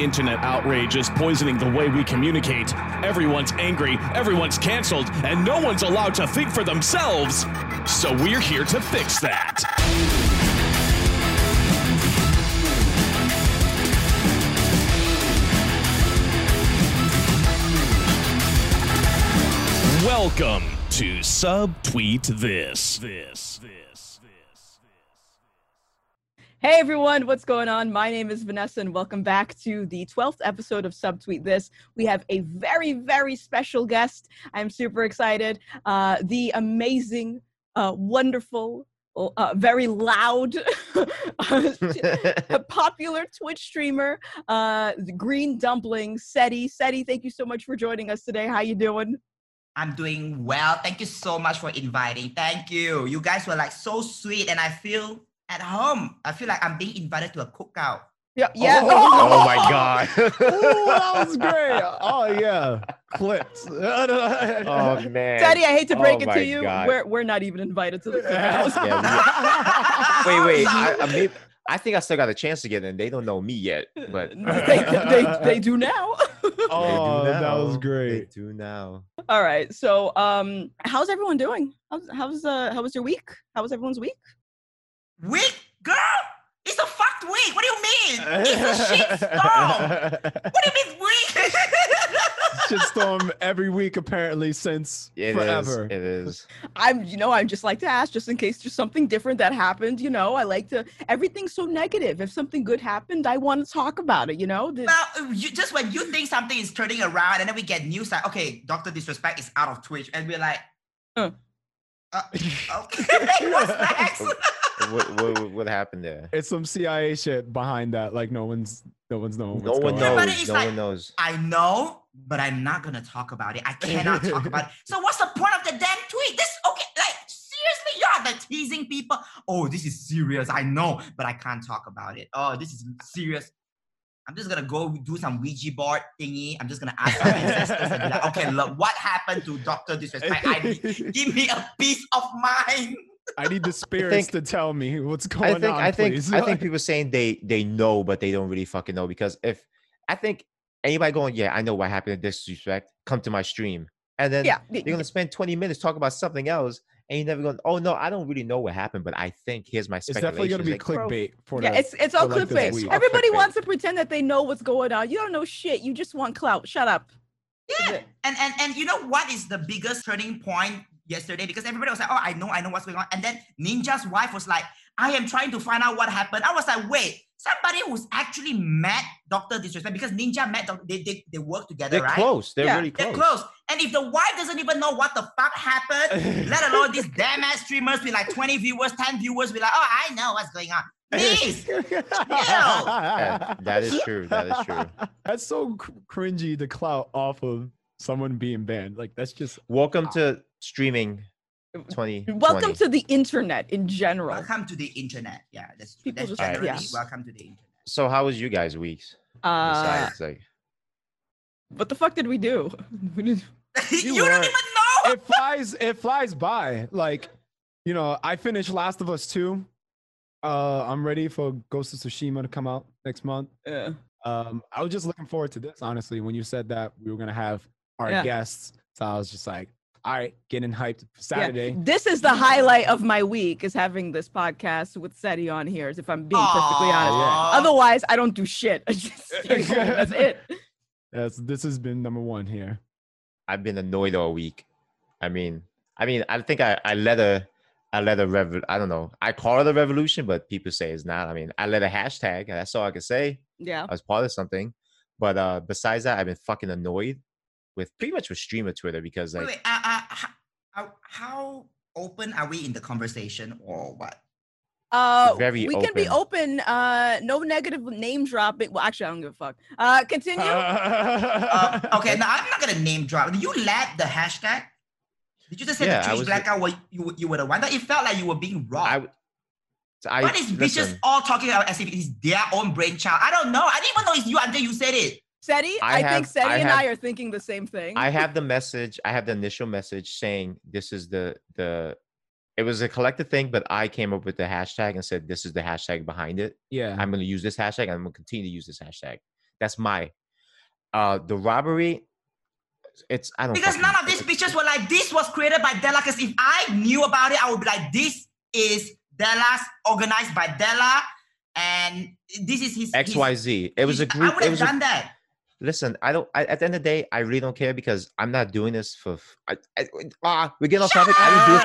Internet outrage is poisoning the way we communicate. Everyone's angry, everyone's canceled, and no one's allowed to think for themselves. So we're here to fix that. Welcome to Subtweet This. This. This. Hey everyone, what's going on? My name is Vanessa, and welcome back to the 12th episode of Subtweet This. We have a very, very special guest. I'm super excited. Uh, the amazing, uh, wonderful, uh, very loud, popular Twitch streamer, uh, the Green Dumpling, Seti. Seti, thank you so much for joining us today. How you doing? I'm doing well. Thank you so much for inviting. Thank you. You guys were like so sweet, and I feel at home. I feel like I'm being invited to a cookout. Yeah, yeah. Oh, my god. Ooh, that was great. Oh yeah, clips. oh man. Daddy, I hate to break Oh it to you. God. We're we're not even invited to the cookhouse. Yeah, Wait, wait. I, I, may, I think I still got a chance to get in. They don't know me yet, but they, they, they do now. Oh, they do that was great. They do now. All right. So, um, how's everyone doing? How's how's uh how was your week? How was everyone's week? Week, girl. It's a fucked week. What do you mean? It's a shit storm. What do you mean week? Shitstorm every week apparently since It is. forever. It is. I'm, you know, I just like to ask, just in case there's something different that happened. You know, I like to. Everything's so negative. If something good happened, I want to talk about it. You know. The- well, you, just when you think something is turning around, and then we get news like, okay, Doctor Disrespect is out of Twitch, and we're like, Uh. uh, okay, what's next? What, what, what happened there? It's some CIA shit behind that. Like no one's no one's knowing. No what's one going Yeah, on. but knows. No like- one knows. I know, but I'm not gonna talk about it. I cannot talk about it. So what's the point of the damn tweet? This okay, like seriously, y'all like teasing people. Oh, this is serious. I know, but I can't talk about it. Oh, this is serious. I'm just gonna go do some Ouija board thingy. I'm just gonna ask my ancestors and be like, okay, look, what happened to Doctor Disrespect? I give me a piece of mind. I need the spirits think- to tell me what's going I think on. I think please. I think people saying they they know, but they don't really fucking know because if I think anybody going, yeah, I know what happened to disrespect, come to my stream, and then yeah. you're gonna spend 20 minutes talking about something else, and you're never going, oh no, I don't really know what happened, but I think here's my it's definitely gonna be Like, clickbait for Yeah, the, it's it's all for, like, this clickbait. week. All Everybody clickbait. wants to pretend that they know what's going on. You don't know shit. You just want clout. Shut up. Yeah, and and and you know what is the biggest turning point yesterday? Because everybody was like, "Oh, I know, I know what's going on," and then Ninja's wife was like, "I am trying to find out what happened." I was like, "Wait, somebody who's actually met Doctor Disrespect because Ninja met Doc- they they they work together, they're right? close. They're Yeah, really They're close. close. And if the wife doesn't even know what the fuck happened, let alone these damn ass streamers with like 20 viewers, 10 viewers, be like, "Oh, I know what's going on." Please, Yeah, that is true. That is true. That's so cr- cringy to clout off of someone being banned. Like that's just Welcome to streaming 20. Welcome to the internet in general. welcome to the internet. Yeah, that's People that's just- generally yeah. welcome to the internet. So how was you guys' weeks? Uh, Besides, like, what the fuck did we do? We didn't- you, You don't weren't- even know. it flies it flies by. Like, you know, I finished Last of Us 2. Uh I'm ready for Ghost of Tsushima to come out next month. Yeah. Um, I was just looking forward to this, honestly. When you said that we were gonna have our Yeah. guests, so I was just like, all right, getting hyped for Yeah, Saturday. This is the highlight of my week is having this podcast with Seti on here, if I'm being perfectly honest. Aw. Otherwise, I don't do shit. Just. That's it. Yes, this has been number one here. I've been annoyed all week. I mean, I mean, I think I, I led a, I led a rev. I don't know. I call it a revolution, but people say it's not. I mean, I led a hashtag. and That's all I can say. Yeah. I was part of something. But uh besides that, I've been fucking annoyed with pretty much with streamer Twitter because like wait, uh, uh, how, how, how open are we in the conversation or what? Uh, very we can be open. open. Uh, no negative name dropping. Well, actually, I don't give a fuck. Uh, continue. Uh, okay, now I'm not gonna name drop. You led the hashtag. Did you just say Yeah, the Twitch was the- blackout? Were you you were the one that it felt like you were being robbed. I, I what is bitches all talking about as if it's their own brainchild? I don't know. I didn't even know it's you until you said it. Seti, I I, think have- Seti I and I are thinking the same thing. I have the message. I have the initial message saying this is the the. It was a collective thing, but I came up with the hashtag and said this is the hashtag behind it. yeah. I'm going to use this hashtag. and I'm going to continue to use this hashtag That's my. Uh, the robbery. It's I don't know. Because none of these pictures were like this was created by Della. Because if I knew about it, I would be like, this is Della's organized by Della, and this is his X his- Y Z. It was a group. I would have was a, done that. Listen. I don't. I, at the end of the day, I really don't care because I'm not doing this for. f- I, I, ah, we get getting off topic. I didn't do it.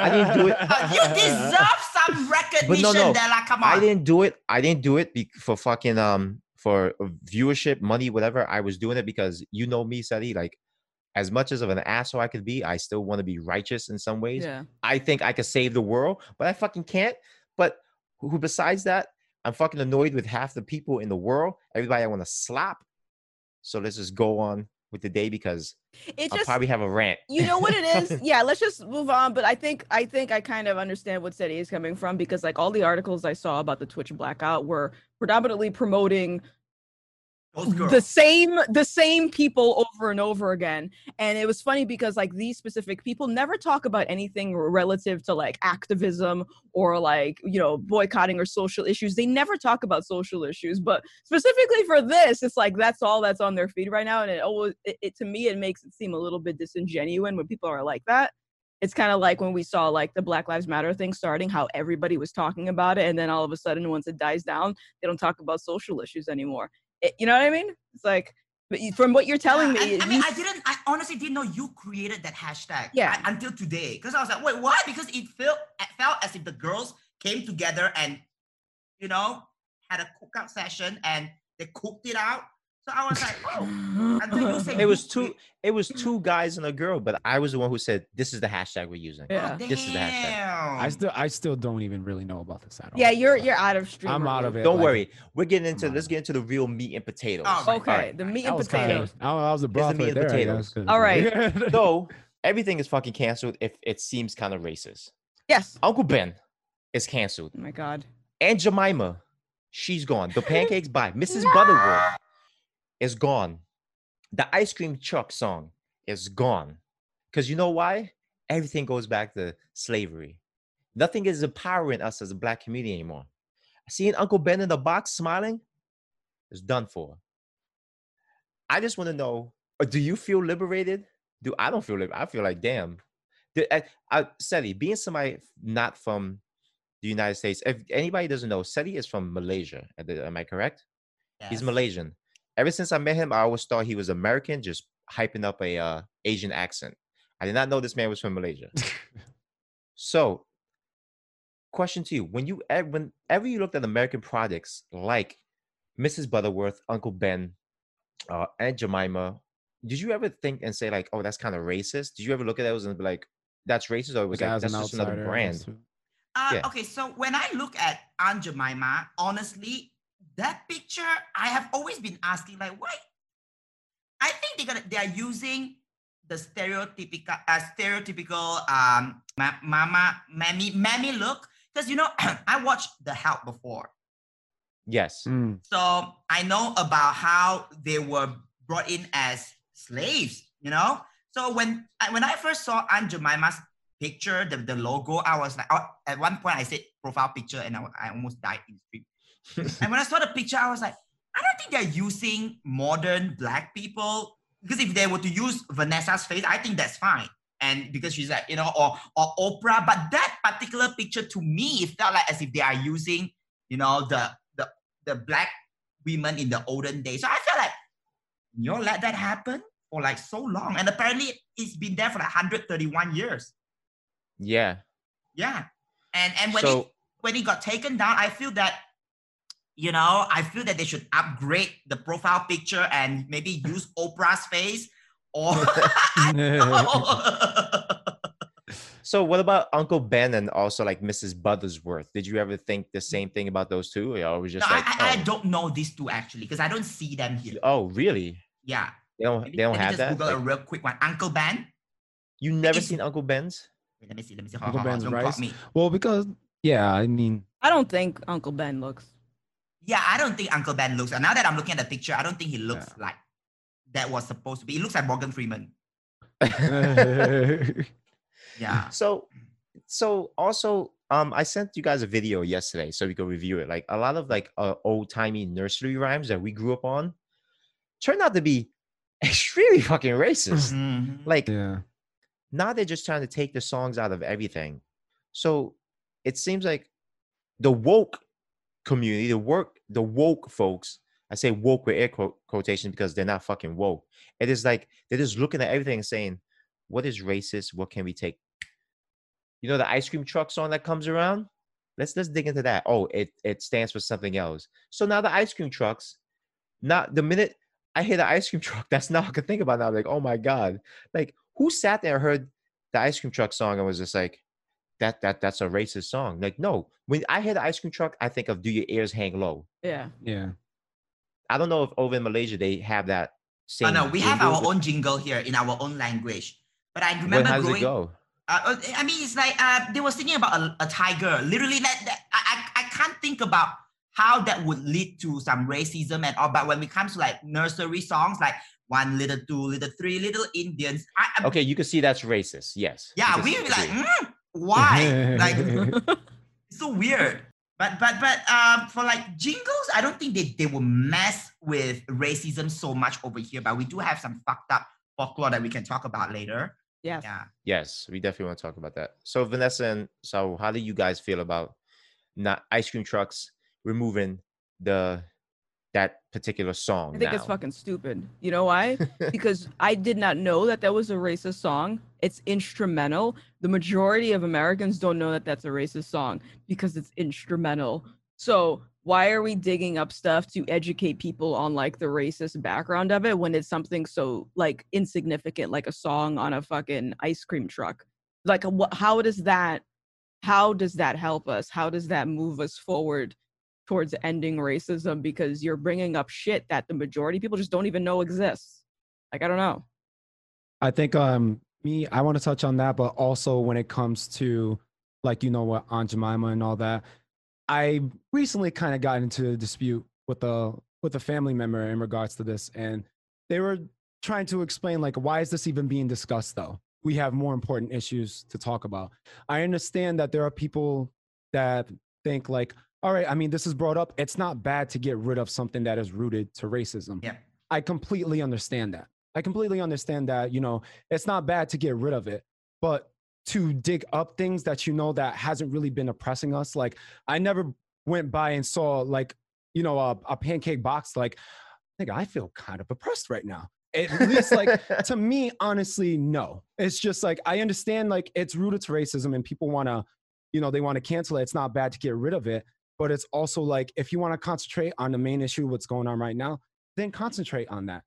I didn't do it. You deserve some recognition, no. Della. Come on. I didn't do it. I didn't do it be, for fucking um for viewership, money, whatever. I was doing it because you know me, Seti. Like, as much as of an asshole I could be, I still want to be righteous in some ways. Yeah. I think I could save the world, but I fucking can't. But who who besides that, I'm fucking annoyed with half the people in the world. Everybody I want to slap. So let's just go on with the day because It I'll probably have a rant. you know what it is yeah let's just move on but i think i think i kind of understand what Seti is coming from because like all the articles i saw about the twitch blackout were predominantly promoting. The same the same people over and over again. And it was funny because like these specific people never talk about anything relative to like activism or like you know boycotting or social issues. They never talk about social issues. But specifically for this it's like that's all that's on their feed right now. And it always it, it to me it makes it seem a little bit disingenuous when people are like that. It's kind of like when we saw like the black lives matter thing starting how everybody was talking about it. And then all of a sudden once it dies down they don't talk about social issues anymore it, you know what I mean? It's like, but from what you're telling Yeah, me, I, I mean, you I didn't. I honestly didn't know you created that hashtag. Yeah. Until today, because I was like, wait, why? Because it felt it felt as if the girls came together and, you know, had a cookout session and they cooked it out. So I was like, oh. Until you said It was two. It was two guys and a girl, but I was the one who said this is the hashtag we're using. Yeah. oh, This is the hashtag. damn. I still I still don't even really know about this at all. yeah, you're you're out of stream. I'm out of it. Don't like, worry, we're getting into. Let's get into the real meat and potatoes. Oh, all right. Okay, Alright. the meat and was kinda- potatoes. I was the broth meat right and there. Potatoes. guess, 'cause- All right. So everything is fucking canceled if it seems kind of racist. Yes. Uncle Ben is canceled, Oh my god. and Jemima, she's gone. The pancakes by Mrs. Butterworth is gone. The ice cream truck song is gone. Because you know why? Everything goes back to slavery. Nothing is empowering us as a black community anymore. Seeing Uncle Ben in the box smiling is done for. I just want to know: uh, Do you feel liberated? Do I don't feel liberated? I feel like damn. The, I, I, Seti, being somebody not from the United States, if anybody doesn't know, Seti is from Malaysia. Am I- Am I correct? He's Malaysian. Ever since I met him, I always thought he was American, just hyping up a uh, Asian accent. I did not know this man was from Malaysia. so, question to you: When you ev- whenever you looked at American products like Mrs. Butterworth, Uncle Ben, uh, Aunt Jemima, did you ever think and say like, "Oh, that's kind of racist"? Did you ever look at those and be like, "That's racist," or it was Like, like that's an just another brand? Uh, Yeah. Okay, so when I look at Aunt Jemima, honestly, that picture, I have always been asking, like, why? I think they're gonna they are using the stereotypical uh, stereotypical um ma- mama mammy mammy look because you know I watched The Help before, Yes. Mm. so I know about how they were brought in as slaves. You know, so when I, when I first saw Aunt Jemima's picture, the, the logo, I was like, oh, at one point I said profile picture, and I, I almost died in stream. and when I saw the picture, I was like, I don't think they're using modern black people because if they were to use Vanessa's face, I think that's fine. And because she's like, you know, or or Oprah, but that particular picture to me, it felt like as if they are using, you know, the the the black women in the olden days. So I felt like you know, let that happen for like so long, and apparently it's been there for like 131 years. Yeah. Yeah, and and when it when it got taken down, I feel that, you know, I feel that they should upgrade the profile picture and maybe use Oprah's face or. So what about Uncle Ben and also like Mrs. Buttersworth? Did you ever think the same thing about those two? Or was just I, like, I, I oh, don't know these two actually because I don't see them here. oh, really? Yeah. They don't Maybe- they don't let me have just that? Google a real quick one. Uncle Ben. you never seen Uncle Ben's? Wait, let me see. Let me see. Uncle Ben's don't rice? Well, because yeah, I mean, I don't think Uncle Ben looks. Yeah, I don't think Uncle Ben looks. And now that I'm looking at the picture, I don't think he looks like that was supposed to be. He looks like Morgan Freeman. Yeah. so so also um I sent you guys a video yesterday so we could review it. Like a lot of like uh, old timey nursery rhymes that we grew up on. turned out to be extremely fucking racist. Mhm. Like Yeah. now they're just trying to take the songs out of everything. So it seems like the woke community, the work, the woke folks, I say woke with air quote, quotation because they're not fucking woke. It is like they're just looking at everything and saying, what is racist? What can we take? You know the ice cream truck song that comes around? Let's let's dig into that. Oh, it it stands for something else. So now the ice cream trucks, not the minute I hear the ice cream truck, that's now I can think about now. Like, oh my God. Like who sat there heard the ice cream truck song and was just like, that that that's a racist song. Like, no. When I hear the ice cream truck, I think of do your ears hang low. Yeah. Yeah. I don't know if over in Malaysia they have that same Oh no, we have our own jingle here in our own language. But I when- remember how does growing. it go? Uh, uh, I mean, it's like uh, they were singing about a, a tiger. Literally, that, that I, I I can't think about how that would lead to some racism and all. But when it comes to like nursery songs, like one little, two little, three little Indians, I, I Okay, you can see that's racist. Yes. yeah, we like, mm, why? like, it's so weird. But but but um, for like jingles, I don't think they they will mess with racism so much over here. But we do have some fucked up folklore that we can talk about later. Yes. Yeah. Yes, we definitely want to talk about that. So Vanessa and so how do you guys feel about not ice cream trucks removing the that particular song? I think it's fucking stupid. You know why? because I did not know that that was a racist song. It's instrumental. The majority of Americans don't know that that's a racist song because it's instrumental. So why are we digging up stuff to educate people on like the racist background of it when it's something so like insignificant, like a song on a fucking ice cream truck? Like, what? How does that? How does that help us? How does that move us forward? Towards ending racism because you're bringing up shit that the majority people just don't even know exists. Like I don't know. I think um me, I want to touch on that, but also when it comes to like you know what Aunt Jemima and all that, I recently kind of got into a dispute with a with a family member in regards to this, and they were trying to explain like why is this even being discussed though? We have more important issues to talk about. I understand that there are people that think like, all right, I mean, this is brought up. It's not bad to get rid of something that is rooted to racism. Yeah. I completely understand that. I completely understand that, you know, it's not bad to get rid of it, but to dig up things that you know that hasn't really been oppressing us. Like I never went by and saw like, you know, a, a pancake box like, nigga, I feel kind of oppressed right now. At least like to me, honestly, no. It's just like I understand like it's rooted to racism and people want to, you know, they want to cancel it. It's not bad to get rid of it, but it's also like if you want to concentrate on the main issue, what's going on right now, then concentrate on that,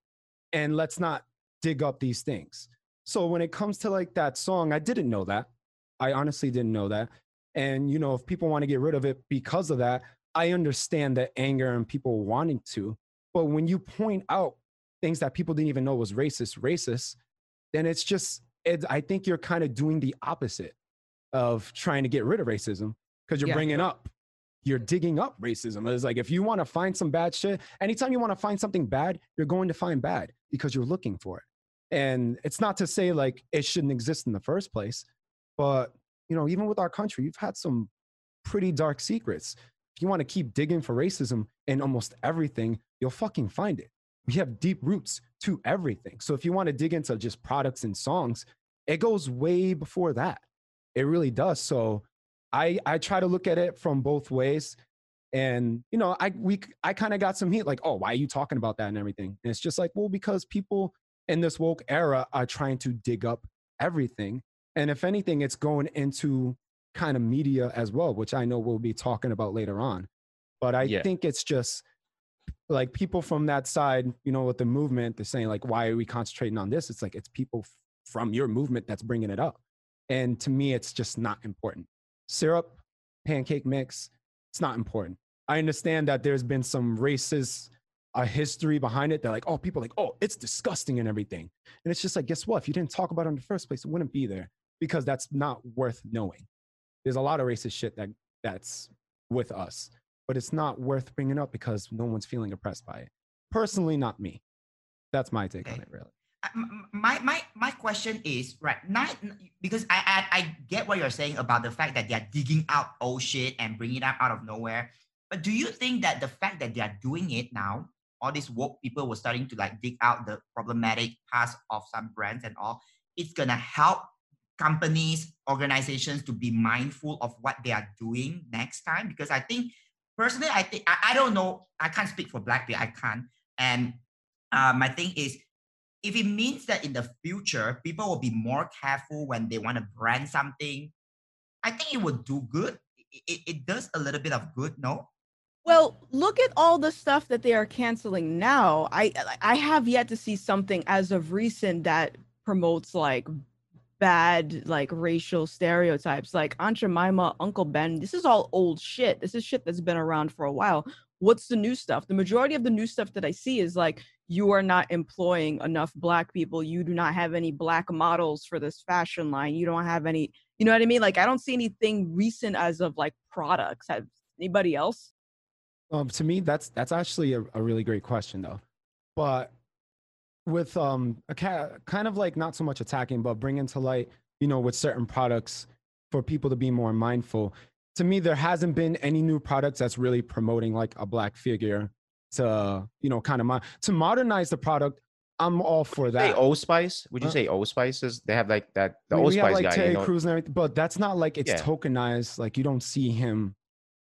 and let's not dig up these things. So when it comes to like that song, I didn't know that. I honestly didn't know that. And you know, if people want to get rid of it because of that, I understand the anger and people wanting to. But when you point out things that people didn't even know was racist, racist, then it's just, it, I think you're kind of doing the opposite of trying to get rid of racism because you're Yeah. bringing up, you're digging up racism. It's like if you want to find some bad shit, anytime you want to find something bad, you're going to find bad because you're looking for it. And it's not to say like it shouldn't exist in the first place, but you know, even with our country, you've had some pretty dark secrets. If you want to keep digging for racism in almost everything, you'll fucking find it. We have deep roots to everything. So if you want to dig into just products and songs, it goes way before that. It really does. So I I try to look at it from both ways. And you know, I we I kind of got some heat like, oh, why are you talking about that and everything? And it's just like, well, because people in this woke era are trying to dig up everything. And if anything, it's going into kind of media as well, which I know we'll be talking about later on. But I Yeah. think it's just like people from that side, you know, with the movement, they're saying like, why are we concentrating on this? It's like it's people from your movement that's bringing it up. And to me, it's just not important. Syrup, pancake mix, it's not important. I understand that there's been some racist uh, history behind it. They're like, oh, people are like, oh, it's disgusting and everything. And it's just like, guess what? If you didn't talk about it in the first place, it wouldn't be there because that's not worth knowing. There's a lot of racist shit that that's with us, but it's not worth bringing up because no one's feeling oppressed by it. Personally, not me. That's my take on it, really. My my my question is right because I, I I get what you're saying about the fact that they are digging out old shit and bringing it up out of nowhere. But do you think that the fact that they are doing it now all these woke people were starting to like dig out the problematic past of some brands and all, it's gonna help companies, organizations to be mindful of what they are doing next time. Because I think personally, I think I, I don't know, I can't speak for Blackbeard, I can't. And uh, my thing is if it means that in the future people will be more careful when they want to brand something, I think it would do good. It, it, does a little bit of good, no? Well, look at all the stuff that they are canceling now. I I have yet to see something as of recent that promotes like bad like racial stereotypes like Aunt Jemima, Uncle Ben. This is all old shit. This is shit that's been around for a while. What's the new stuff? The majority of the new stuff that I see is like you are not employing enough black people. You do not have any black models for this fashion line. You don't have any, you know what I mean? Like I don't see anything recent as of like products. Have anybody else? Um, to me, that's that's actually a, a really great question though. But with um a ca- kind of like not so much attacking, but bringing to light, you know, with certain products for people to be more mindful. To me, there hasn't been any new products that's really promoting like a black figure to, you know, kind of my to modernize the product. I'm all for Say that. Old Spice? Would you Huh? say Old Spice is? They have like that. The I mean, Old Spice like guy. Terry You know, Crews and everything, but that's not like it's Yeah. tokenized. Like you don't see him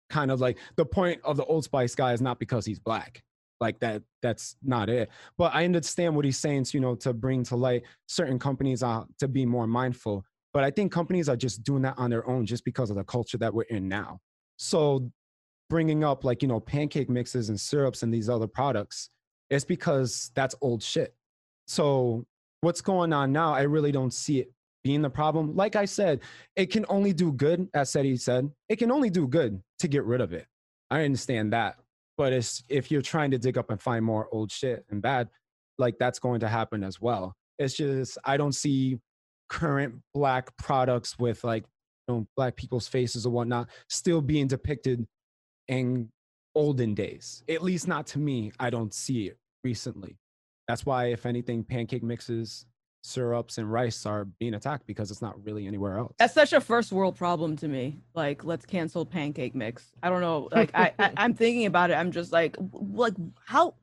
kind of like the point of the Old Spice guy is not because he's black. Like that, that's not it. But I understand what he's saying, you know, to bring to light certain companies uh, to be more mindful. But I think companies are just doing that on their own just because of the culture that we're in now. So bringing up like, you know, pancake mixes and syrups and these other products, it's because that's old shit. So what's going on now, I really don't see it being the problem. Like I said, it can only do good, as Seti said, it can only do good to get rid of it. I understand that. But it's if you're trying to dig up and find more old shit and bad, like that's going to happen as well. It's just I don't see current black products with like you know black people's faces or whatnot still being depicted in olden days. At least not to me. I don't see it recently. That's why, if anything, pancake mixes, syrups, and rice are being attacked because it's not really anywhere else. That's such a first world problem to me. Like, let's cancel pancake mix. I don't know. Like, I, I I'm thinking about it. I'm just like, like, how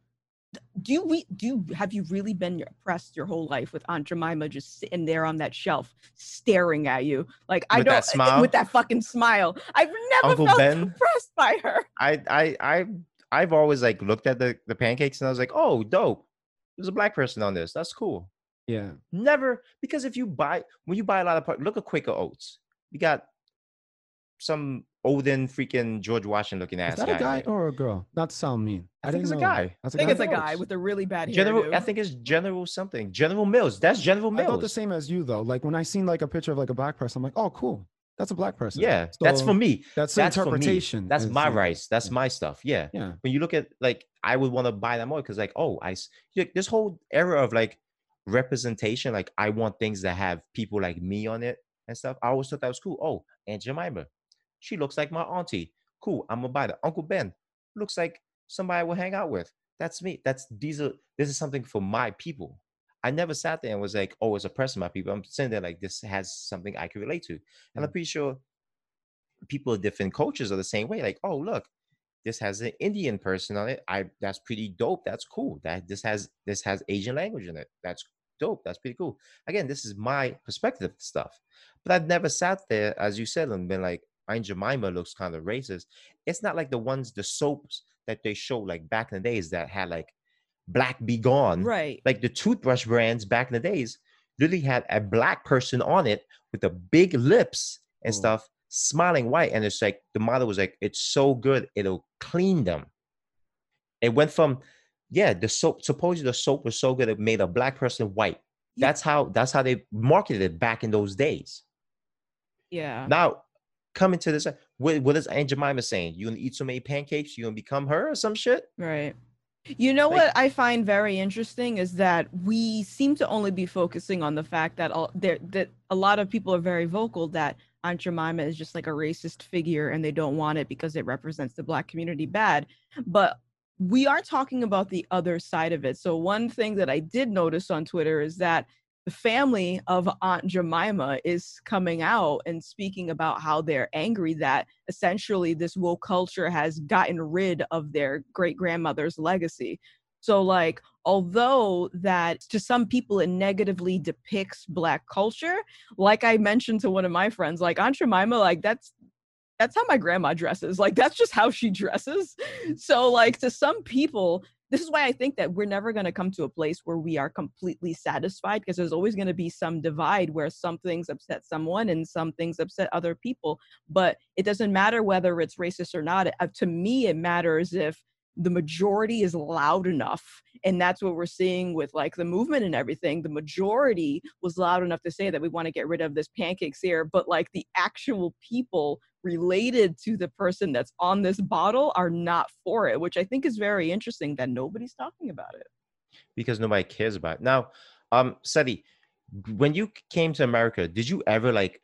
do you re- do? You, have you really been oppressed your whole life with Aunt Jemima just sitting there on that shelf, staring at you? Like, I With don't that smile? with that fucking smile. I've never Uncle felt Ben? oppressed by her. I I I I've always like looked at the the pancakes and I was like, oh, dope. There's a black person on this. That's cool. yeah. Never because if you buy when you buy a lot of par- look at Quaker Oats. You got some olden freaking George Washington looking ass Is that a guy there. or a girl? Not to sound mean. I think didn't it's a guy. That's I think it's a guy? guy with a really bad General, hairdo. I think it's General something. General Mills. That's General Mills. I thought the same as you though. Like when I seen like a picture of like a black person, I'm like, oh, cool. That's a black person. Yeah, that's for me. That's That's for me. interpretation. That's is, my rice. That's yeah. my stuff. Yeah. Yeah. when you look at like I would want to buy that more because like oh I like, this whole era of like representation like I want things that have people like me on it and stuff. I always thought that was cool. Oh, Aunt Jemima, she looks like my auntie. Cool, I'm gonna buy that. Uncle Ben looks like somebody I would hang out with. That's me. That's these are this is something for my people. I never sat there and was like, oh, it's oppressing my people. I'm sitting there like this has something I can relate to, and I'm mm. pretty sure people of different cultures are the same way. Like, oh, look, this has an Indian person on it. I that's pretty dope. That's cool. That this has this has Asian language in it. That's dope. That's pretty cool. Again, this is my perspective stuff. But I've never sat there, as you said, and been like, Aunt Jemima looks kind of racist. It's not like the ones, the soaps that they show like back in the days that had like black be gone. right. Like the toothbrush brands back in the days literally had a black person on it with the big lips and Mm. stuff, smiling white. And it's like the model was like, it's so good, it'll clean them. It went from, yeah, the soap, supposedly the soap was so good, it made a black person white. Yeah. That's how that's how they marketed it back in those days. Yeah. Now, coming to this, what, what is Aunt Jemima saying? You gonna eat so many pancakes, you gonna become her or some shit? Right. You know Like- what I find very interesting is that we seem to only be focusing on the fact that all, there that a lot of people are very vocal that Aunt Jemima is just like a racist figure and they don't want it because it represents the black community bad. But we are talking about the other side of it. So one thing that I did notice on Twitter is that the family of Aunt Jemima is coming out and speaking about how they're angry that essentially this woke culture has gotten rid of their great grandmother's legacy. So, like, although that to some people it negatively depicts Black culture, like I mentioned to one of my friends, like Aunt Jemima, like that's that's how my grandma dresses. Like that's just how she dresses. So, like to some people, this is why I think that we're never going to come to a place where we are completely satisfied because there's always going to be some divide where some things upset someone and some things upset other people. But it doesn't matter whether it's racist or not. Uh, to me, it matters if the majority is loud enough and that's what we're seeing with like the movement and everything the majority was loud enough to say that we want to get rid of this pancakes here but like the actual people related to the person that's on this bottle are not for it which i think is very interesting that nobody's talking about it because nobody cares about it. Now, um, Seti, when you came to America, did you ever like,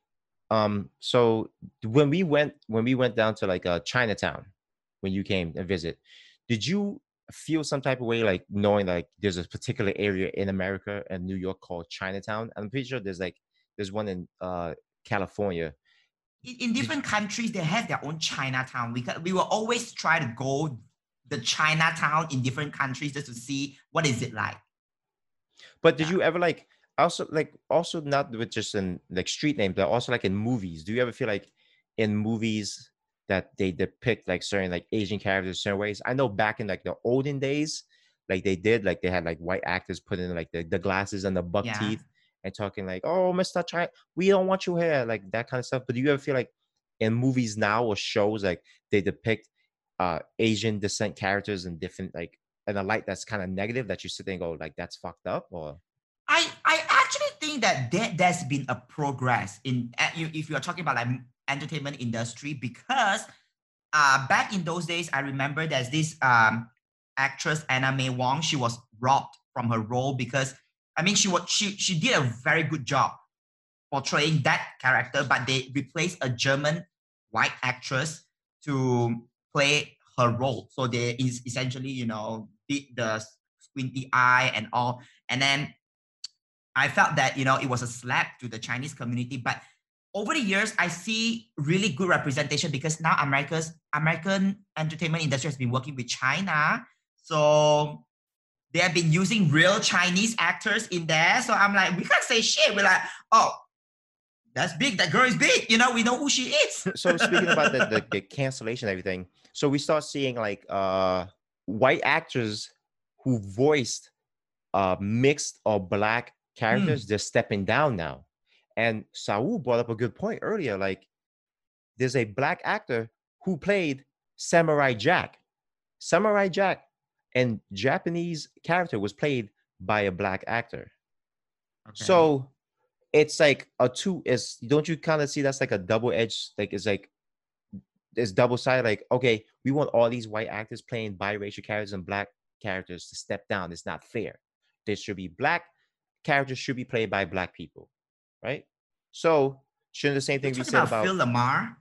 um, so when we went when we went down to like uh, Chinatown, when you came and visit, did you feel some type of way like knowing like there's a particular area in America and New York called Chinatown? I'm pretty sure there's like there's one in uh California. in, in different countries they have their own chinatown we, we will always try to go the chinatown in different countries just to see what is it like But did Yeah. you ever like also like also not with just in like street names, but also like in movies? Do you ever feel like in movies that they depict like certain like Asian characters certain ways? I know back in like the olden days, like they did, like they had like white actors put in like the, the glasses and the buck Yeah. teeth and talking like, "Oh, Mister China, we don't want you here," like that kind of stuff. But do you ever feel like in movies now or shows like they depict uh Asian descent characters in different like in a light that's kind of negative that you sit there and go like that's fucked up or I, I actually think that there, there's been a progress in you- if you're talking about like entertainment industry because uh back in those days I remember there's this um actress Anna May Wong. She was robbed from her role because I mean she was she she did a very good job portraying that character but they replaced a German white actress to play her role. So they is essentially you know did the squinty eye and all. And then I felt that you know it was a slap to the Chinese community, but over the years I see really good representation because now America's American entertainment industry has been working with China, so they have been using real Chinese actors in there. So I'm like, we can't say shit. We're like, oh, that's big. That girl is big. You know, we know who she is. so speaking about the, the, the cancellation and everything so we start seeing like uh white actors who voiced uh mixed or black characters they're stepping down now and saul brought up a good point earlier like there's a black actor who played samurai jack. Samurai jack and japanese character was played by a black actor. So it's like a two is don't you kind of see that's like a double edged like it's like it's double sided like okay we want all these white actors playing biracial characters and black characters to step down. It's not fair. There should be black characters should be played by black people right so shouldn't the same You're thing be said about, about Phil LaMarr.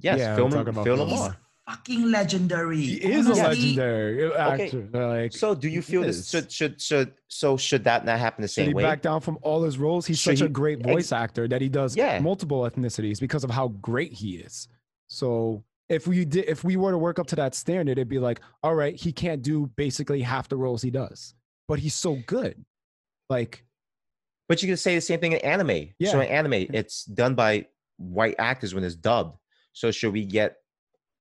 yes Yeah, Phil, we're Lam- about Phil Phil LaMarr fucking legendary. He is a legendary uh, Okay, actor. Like, so do you feel this should should should so should that not happen the Should same he way back down from all his roles? He's Should such he- a great ex- voice actor that he does Yeah. multiple ethnicities because of how great he is. So if we did, if we were to work up to that standard, it'd be like, all right, he can't do basically half the roles he does, but he's so good. Like, But you can say the same thing in anime. Yeah. So in anime, it's done by white actors when it's dubbed. So should we get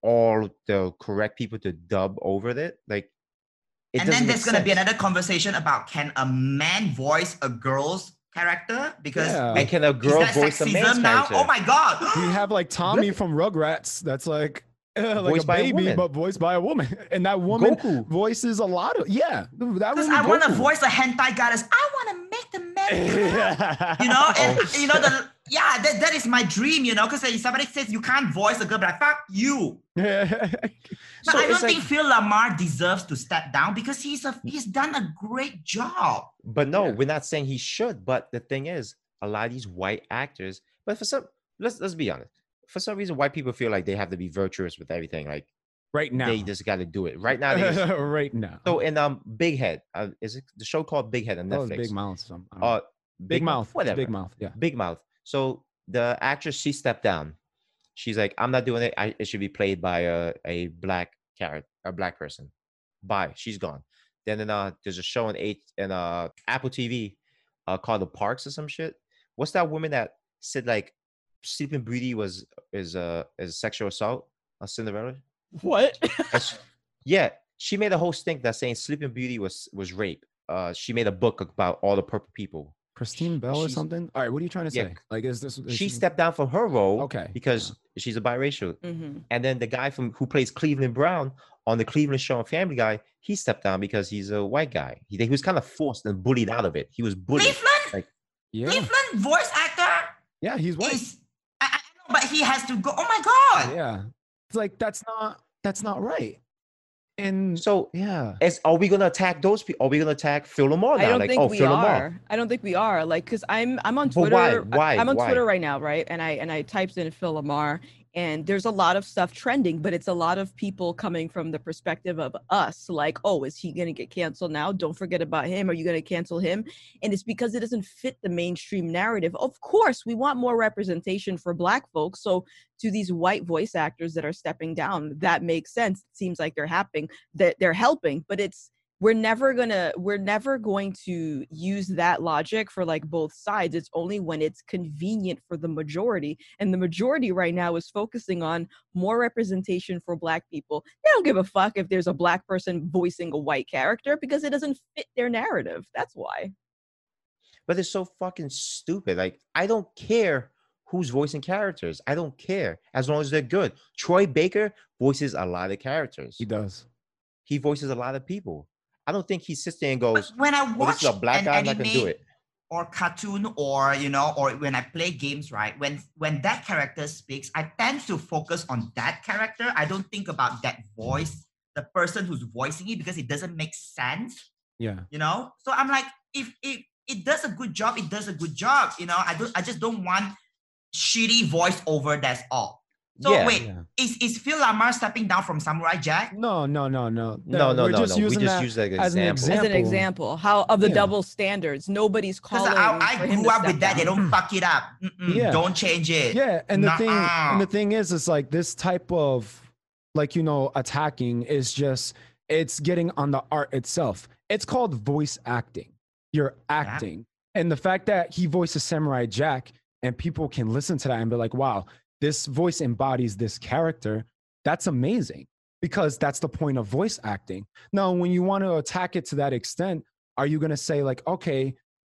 all the correct people to dub over it? Like, it and then there's gonna be another conversation about can a man voice a girl's character? Because Yeah. And can a girl voice a man's sexism now? character? Oh my god! we have like Tommy Really? from Rugrats that's like, uh, like Voiced a by a baby, but voiced by a woman. And that woman Goku. voices a lot of, yeah. That Because woman I want to voice a hentai goddess. I want to make the men come. you know, and Oh. you know the yeah, that, that is my dream. You know, because if somebody says you can't voice a girl, but I fuck you. But So I don't it's like- think Phil LaMarr deserves to step down because he's a he's done a great job. But no, Yeah. we're not saying he should. But the thing is, a lot of these white actors, but for some, let's let's be honest. For some reason, white people feel like they have to be virtuous with everything. Like right now. they just got to do it right now. They just, right now. so in um Big Head, uh, is it the show called Big Head on Oh, Netflix? big mouth. Some, I don't know. Uh, big, mouth. whatever. Big mouth. Yeah. Big Mouth. So the actress she stepped down. She's like, I'm not doing it. I, it should be played by a, a black character, a black person. Bye. She's gone. Then in, uh, there's a show on eight and uh Apple TV uh called The Parks or some shit. What's that woman that said like Sleeping Beauty was is uh is sexual assault on Cinderella? What? Yeah, she made a whole stink that saying Sleeping Beauty was was rape. Uh, she made a book about all the purple people. Kristen Bell or something. All right, what are you trying to Yeah, say? Like, is this? is She stepped down from her role Okay, because she's a biracial. hmm And then the guy from who plays Cleveland Brown on the Cleveland show on Family Guy, he stepped down because he's a white guy. He, he was kind of forced and bullied out of it. He was bullied. Cleveland, Yeah, Cleveland voice actor yeah, he's white. is. I, I know, but he has to go. Oh my god! Yeah, it's like that's not that's not right. And So yeah, is, are we gonna attack those people? Are we gonna attack Phil LaMarr now? I don't like, think oh, we Phil LaMarr. are. I don't think we are. Like, cause I'm I'm on But why? Twitter. I- Why? I'm on Why? Twitter right now, right? And I and I typed in Phil LaMarr, and there's a lot of stuff trending, but it's a lot of people coming from the perspective of us, like, oh, is he gonna get canceled now? Don't forget about him. Are you gonna cancel him? And it's because it doesn't fit the mainstream narrative. Of course, we want more representation for Black folks. So to these white voice actors that are stepping down, that makes sense. It seems like they're helping. That they're helping, but it's we're never gonna we're never going to use that logic for like both sides it's only when it's convenient for the majority and the majority right now is focusing on more representation for black people they don't give a fuck if there's a black person voicing a white character because it doesn't fit their narrative that's why But it's so fucking stupid. Like, I don't care who's voicing characters. I don't care as long as they're good. Troy Baker voices a lot of characters. he does. He voices a lot of people. I don't think he sits there and But goes, when I "Oh, watch this is a black an guy. I'm do it." or cartoon or you know or when I play games, right? When when that character speaks, I tend to focus on that character. I don't think about that voice, the person who's voicing it, because it doesn't make sense. Yeah, you know so i'm like if it it does a good job it does a good job you know i don't i just don't want shitty voiceover that's all so Yeah. wait yeah. is is phil lamarr stepping down from samurai jack No, no, no, no. No, That- no, we're no, just no. We using just that use that as an example. as an Example. example how of the Yeah. double standards nobody's calling i, I grew up with that they don't fuck it up Mm-mm, Yeah. don't change it Yeah, and the thing and the thing is is like this type of like you know attacking is just it's getting on the art itself. It's called voice acting. You're acting. And the fact that he voices Samurai Jack and people can listen to that and be like, "Wow, this voice embodies this character." That's amazing because that's the point of voice acting. Now, when you want to attack it to that extent, are you going to say like, "Okay,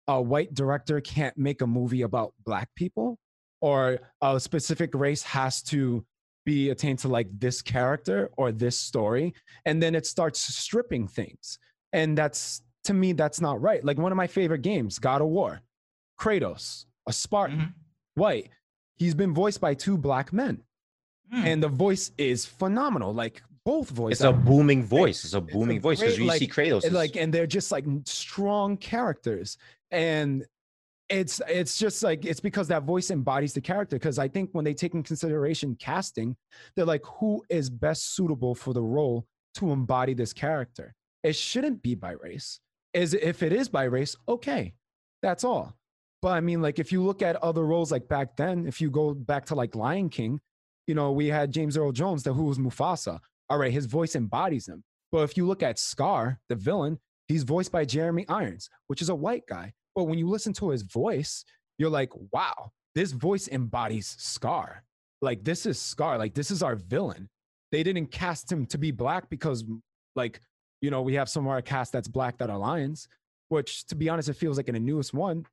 a white director can't make a movie about black people?" or a specific race has to be attained to like this character or this story and then it starts stripping things and that's to me that's not right like one of my favorite games god of war kratos a spartan Mhm. white he's been voiced by two black men. Mm. and the voice is phenomenal. Like both voices It's a booming voice. It's a booming voice because you like- see Kratos. is- like and they're just like strong characters. And it's it's just like it's because that voice embodies the character. Because i think when they take in consideration casting they're like who is best suitable for the role to embody this character? It shouldn't be by race. Is if it is by race okay. That's all but i mean like if you look at other roles like back then if you go back to like lion king you know we had james earl jones that who was mufasa all right his voice embodies him but if you look at Scar, the villain, he's voiced by Jeremy Irons, which is a white guy. But when you listen to his voice, you're like, wow, this voice embodies Scar. Like, this is Scar. Like, this is our villain. They didn't cast him to be black because, like, you know, we have some of our cast that's black that are lions, which, to be honest, it feels like in the newest one,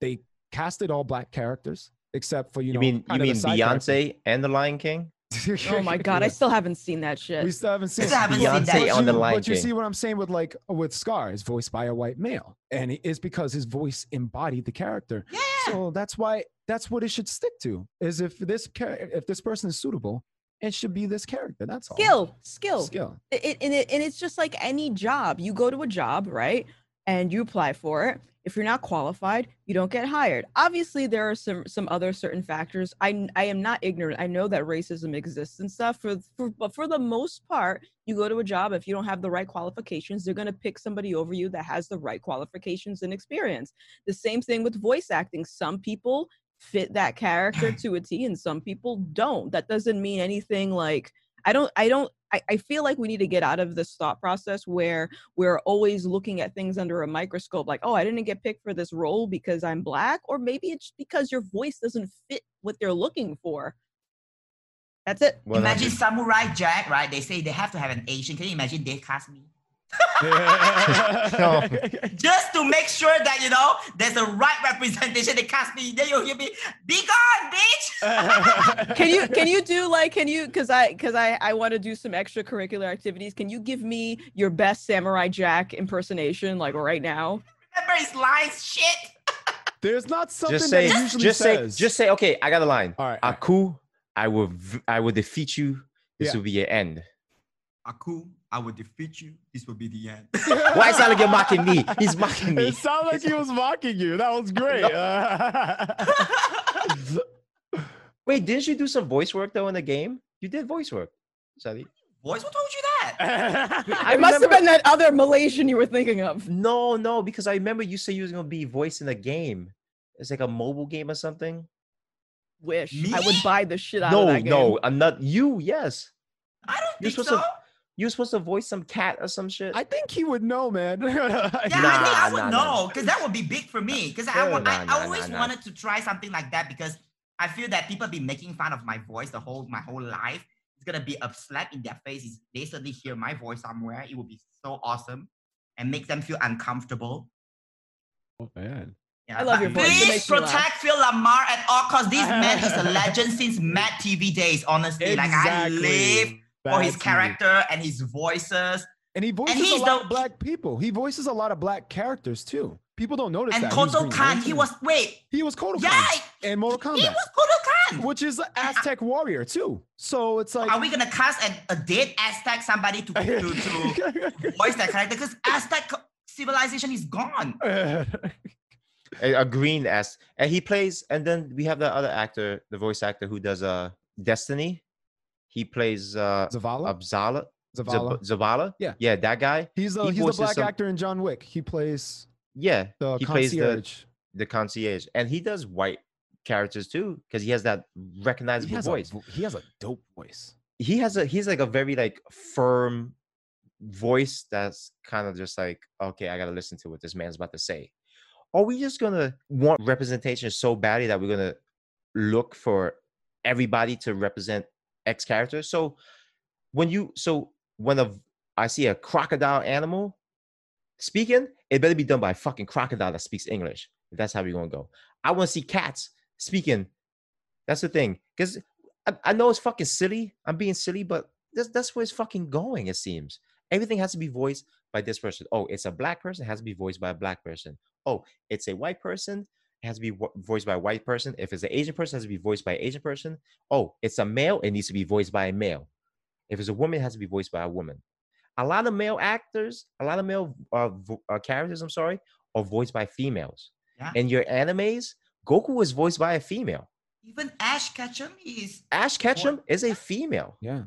they casted all black characters except for, you, you know, mean you kind of the mean side characters. Beyonce and the Lion King? oh my god i still haven't seen that shit We still haven't seen Still haven't but- seen that. but Beyonce on you- the Lion But you King. see what I'm saying with like with Scar is voiced by a white male, and it is because his voice embodied the character. yeah So that's why that's what it should stick to. Is if this char- if this person is suitable, it should be this character. That's all. skill skill Skill. it, it, and, it, and it's just like any job you go to a job right and you apply for it if you're not qualified you don't get hired. Obviously there are some some other certain factors. I i am not ignorant. I know that racism exists and stuff. For, for but for the most part you go to a job if you don't have the right qualifications they're going to pick somebody over you that has the right qualifications and experience. The same thing with voice acting. Some people fit that character to a t and some people don't. That doesn't mean anything like I don't I don't I, I feel like we need to get out of this thought process where we're always looking at things under a microscope like oh i didn't get picked for this role because i'm black or maybe it's because your voice doesn't fit what they're looking for that's it Well, that's imagine it. Samurai Jack, right? They say they have to have an Asian. Can you imagine they cast me? No. Just to make sure that you know there's a right representation. They cast me. Then you'll hear me, be gone, bitch. can you can you do like can you because i because i i want to do some extracurricular activities can you give me your best samurai jack impersonation like right now Remember his lines, shit. There's not something just say, that he usually just says. say, just say. Okay, I got a line. All right, all right. Aku, I will, I will defeat you. This Yeah. will be your end. Aku, I will defeat you. This will be the end. Why is that like you're mocking me? He's mocking me. It sounded like he was mocking you. That was great. Uh, Wait, didn't you do some voice work though in the game? You did voice work, Sally. Voice? who told you that? I it must have been that other malaysian you were thinking of No, no, because I remember you said you was gonna be voice in the game. It's like a mobile game or something. wish i would buy the shit out of No, that game no, no, I'm not you. Yes, I don't You're think so. to- you were supposed to voice some cat or some shit. I think he would know, man. Yeah, I think I would nah, nah, know because that would be big for me. Because I, Yeah, I, I nah, always nah, nah. wanted to try something like that because I feel that people be making fun of my voice the whole my whole life. It's gonna be a slap in their face. If they suddenly hear my voice somewhere, it would be so awesome and make them feel uncomfortable. Oh, man. Yeah, I love your voice. Please makes me laugh. protect Phil LaMarr at all costs. This man is a legend since Mad TV days. Honestly, like I live for his That's character and his voices. And he voices he's a lot the- of black people. He voices a lot of black characters too. People don't notice And that. He was Kotal Kahn, he was wait, he was Koto yeah, Khan in Mortal he was Kotal Kahn. which is an Aztec warrior too. So it's like Are we gonna cast an, a dead Aztec somebody to, to, to voice that character? Because Aztec civilization is gone. a, a green S, and he plays. And then we have the other actor, the voice actor who does uh Destiny. He plays uh Zavala. Abzala, Zavala. Zavala. Yeah. yeah, that guy. He's the he he's the black some- actor in John Wick. He plays Yeah, the he plays the concierge. the concierge, and he does white characters too because he has that he recognizable has, voice. vo- he has a dope voice. he has a he's like a very like firm voice that's kind of just like okay i gotta listen to what this man's about to say are we just gonna want representation so badly that we're gonna look for everybody to represent x character so when you so when a i see a crocodile animal speaking it better be done by a fucking crocodile that speaks english if that's how we're gonna go i want to see cats speaking that's the thing because I, I know it's fucking silly. I'm being silly, but that's that's where it's fucking going. It seems everything has to be voiced by this person. Oh, it's a black person. It has to be voiced by a black person. Oh, it's a white person. It has to be vo- voiced by a white person. If it's an Asian person, it has to be voiced by an Asian person. Oh, it's a male. It needs to be voiced by a male. If it's a woman, it has to be voiced by a woman. A lot of male actors, a lot of male uh, vo- uh, characters, I'm sorry, are voiced by females. Yeah. In your animes, Goku was voiced by a female. Even Ash Ketchum is Ash Ketchum is a female. Yeah,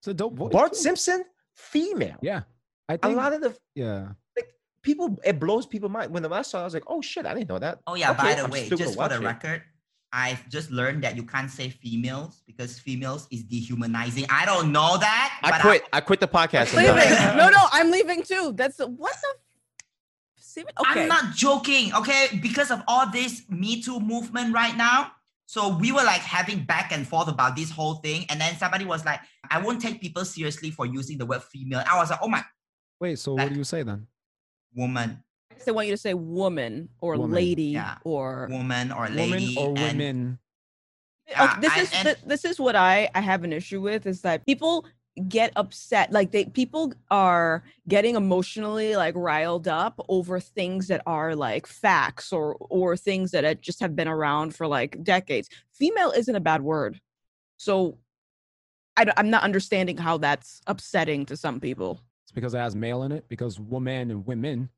it's a dope voice. Bart too. Simpson, female. Yeah, I A think a lot of the yeah. People, it blows people mind. When I saw, it, I was like, "Oh shit, I didn't know that." Oh yeah, by the I'm way, still just for the it. record, I've just learned that you can't say females because females is dehumanizing. I don't know that. I but quit. I quit the podcast. I'm leaving no no i'm leaving too that's what the. Okay. I'm not joking, okay? Because of all this Me Too movement right now. So we were like having back and forth about this whole thing. And then somebody was like, I won't take people seriously for using the word female. I was like, oh my Wait, so what do you say then? Woman, they want you to say woman or Woman, lady yeah. or woman or lady. Woman or and- women? Okay, Yeah, this I- is and- this is what I I have an issue with is that people get upset like they people are getting emotionally like riled up over things that are like facts or or things that had- just have been around for like decades. Female isn't a bad word, so I, am not understanding how that's upsetting to some people. It's because it has male in it. Because woman and women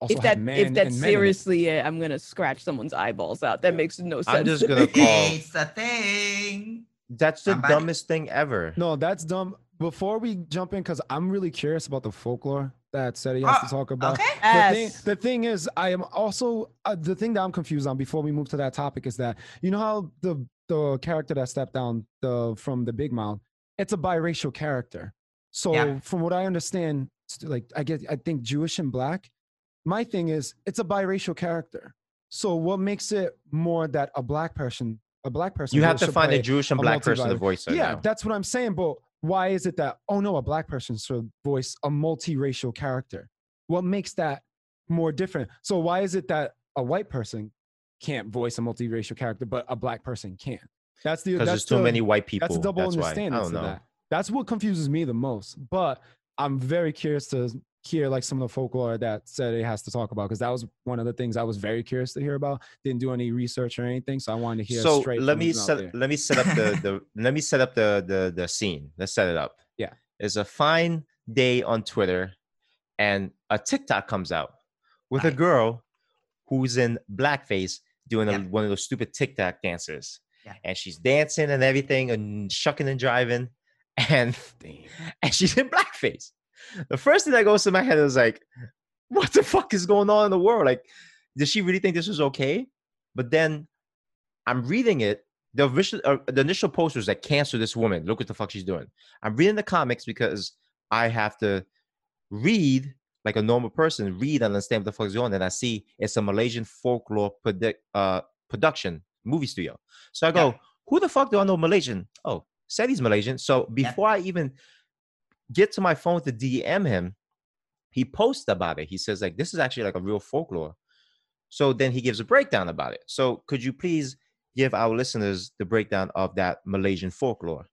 also if have that man if that's and men it. seriously it, I'm gonna scratch someone's eyeballs out. That makes no sense. I'm just to gonna me. call. It's a thing. That's the Somebody- dumbest thing ever. No, that's dumb. Before we jump in, because I'm really curious about the folklore that Seti has Oh, to talk about. Okay. The thing, the thing is, I am also uh, the thing that I'm confused on. Before we move to that topic, is that you know how the the character that stepped down the from the Big Mouth, it's a biracial character. So Yeah. from what I understand, like I get, I think Jewish and black. My thing is, it's a biracial character. So what makes it more that a black person, a black person, You have to find a Jewish and a black person to voice her. yeah, now. that's what I'm saying. But why is it that oh no, a black person should voice a multiracial character? What makes that more different? So why is it that a white person can't voice a multiracial character, but a black person can? That's the because there's too the- many white people. That's a double That's why. I don't know. that. That's what confuses me the most. But I'm very curious to hear like some of the folklore that said it has to talk about because that was one of the things I was very curious to hear about. Didn't do any research or anything, so I wanted to hear so straight. let me set let me set up the, the let me set up the, the the scene let's set it up Yeah. it's a fine day on twitter and a tiktok comes out with a girl who's in blackface doing a, one of those stupid tiktok dances Yeah. and she's dancing and everything and shucking and driving and and she's in blackface the first thing that goes to my head is like what the fuck is going on in the world like did she really think this was okay but then I'm reading it. The initial, uh, the initial post was like, cancel this woman. Look what the fuck she's doing. I'm reading the comics because I have to read like a normal person, read and understand what the fuck is going on. And I see it's a Malaysian folklore produ- uh, production movie studio. So I go, Yeah. who the fuck do I know Malaysian? Oh, said he's Malaysian. So before I even get to my phone to DM him, he posts about it. He says like, this is actually like a real folklore. So then he gives a breakdown about it. So could you please give our listeners the breakdown of that Malaysian folklore?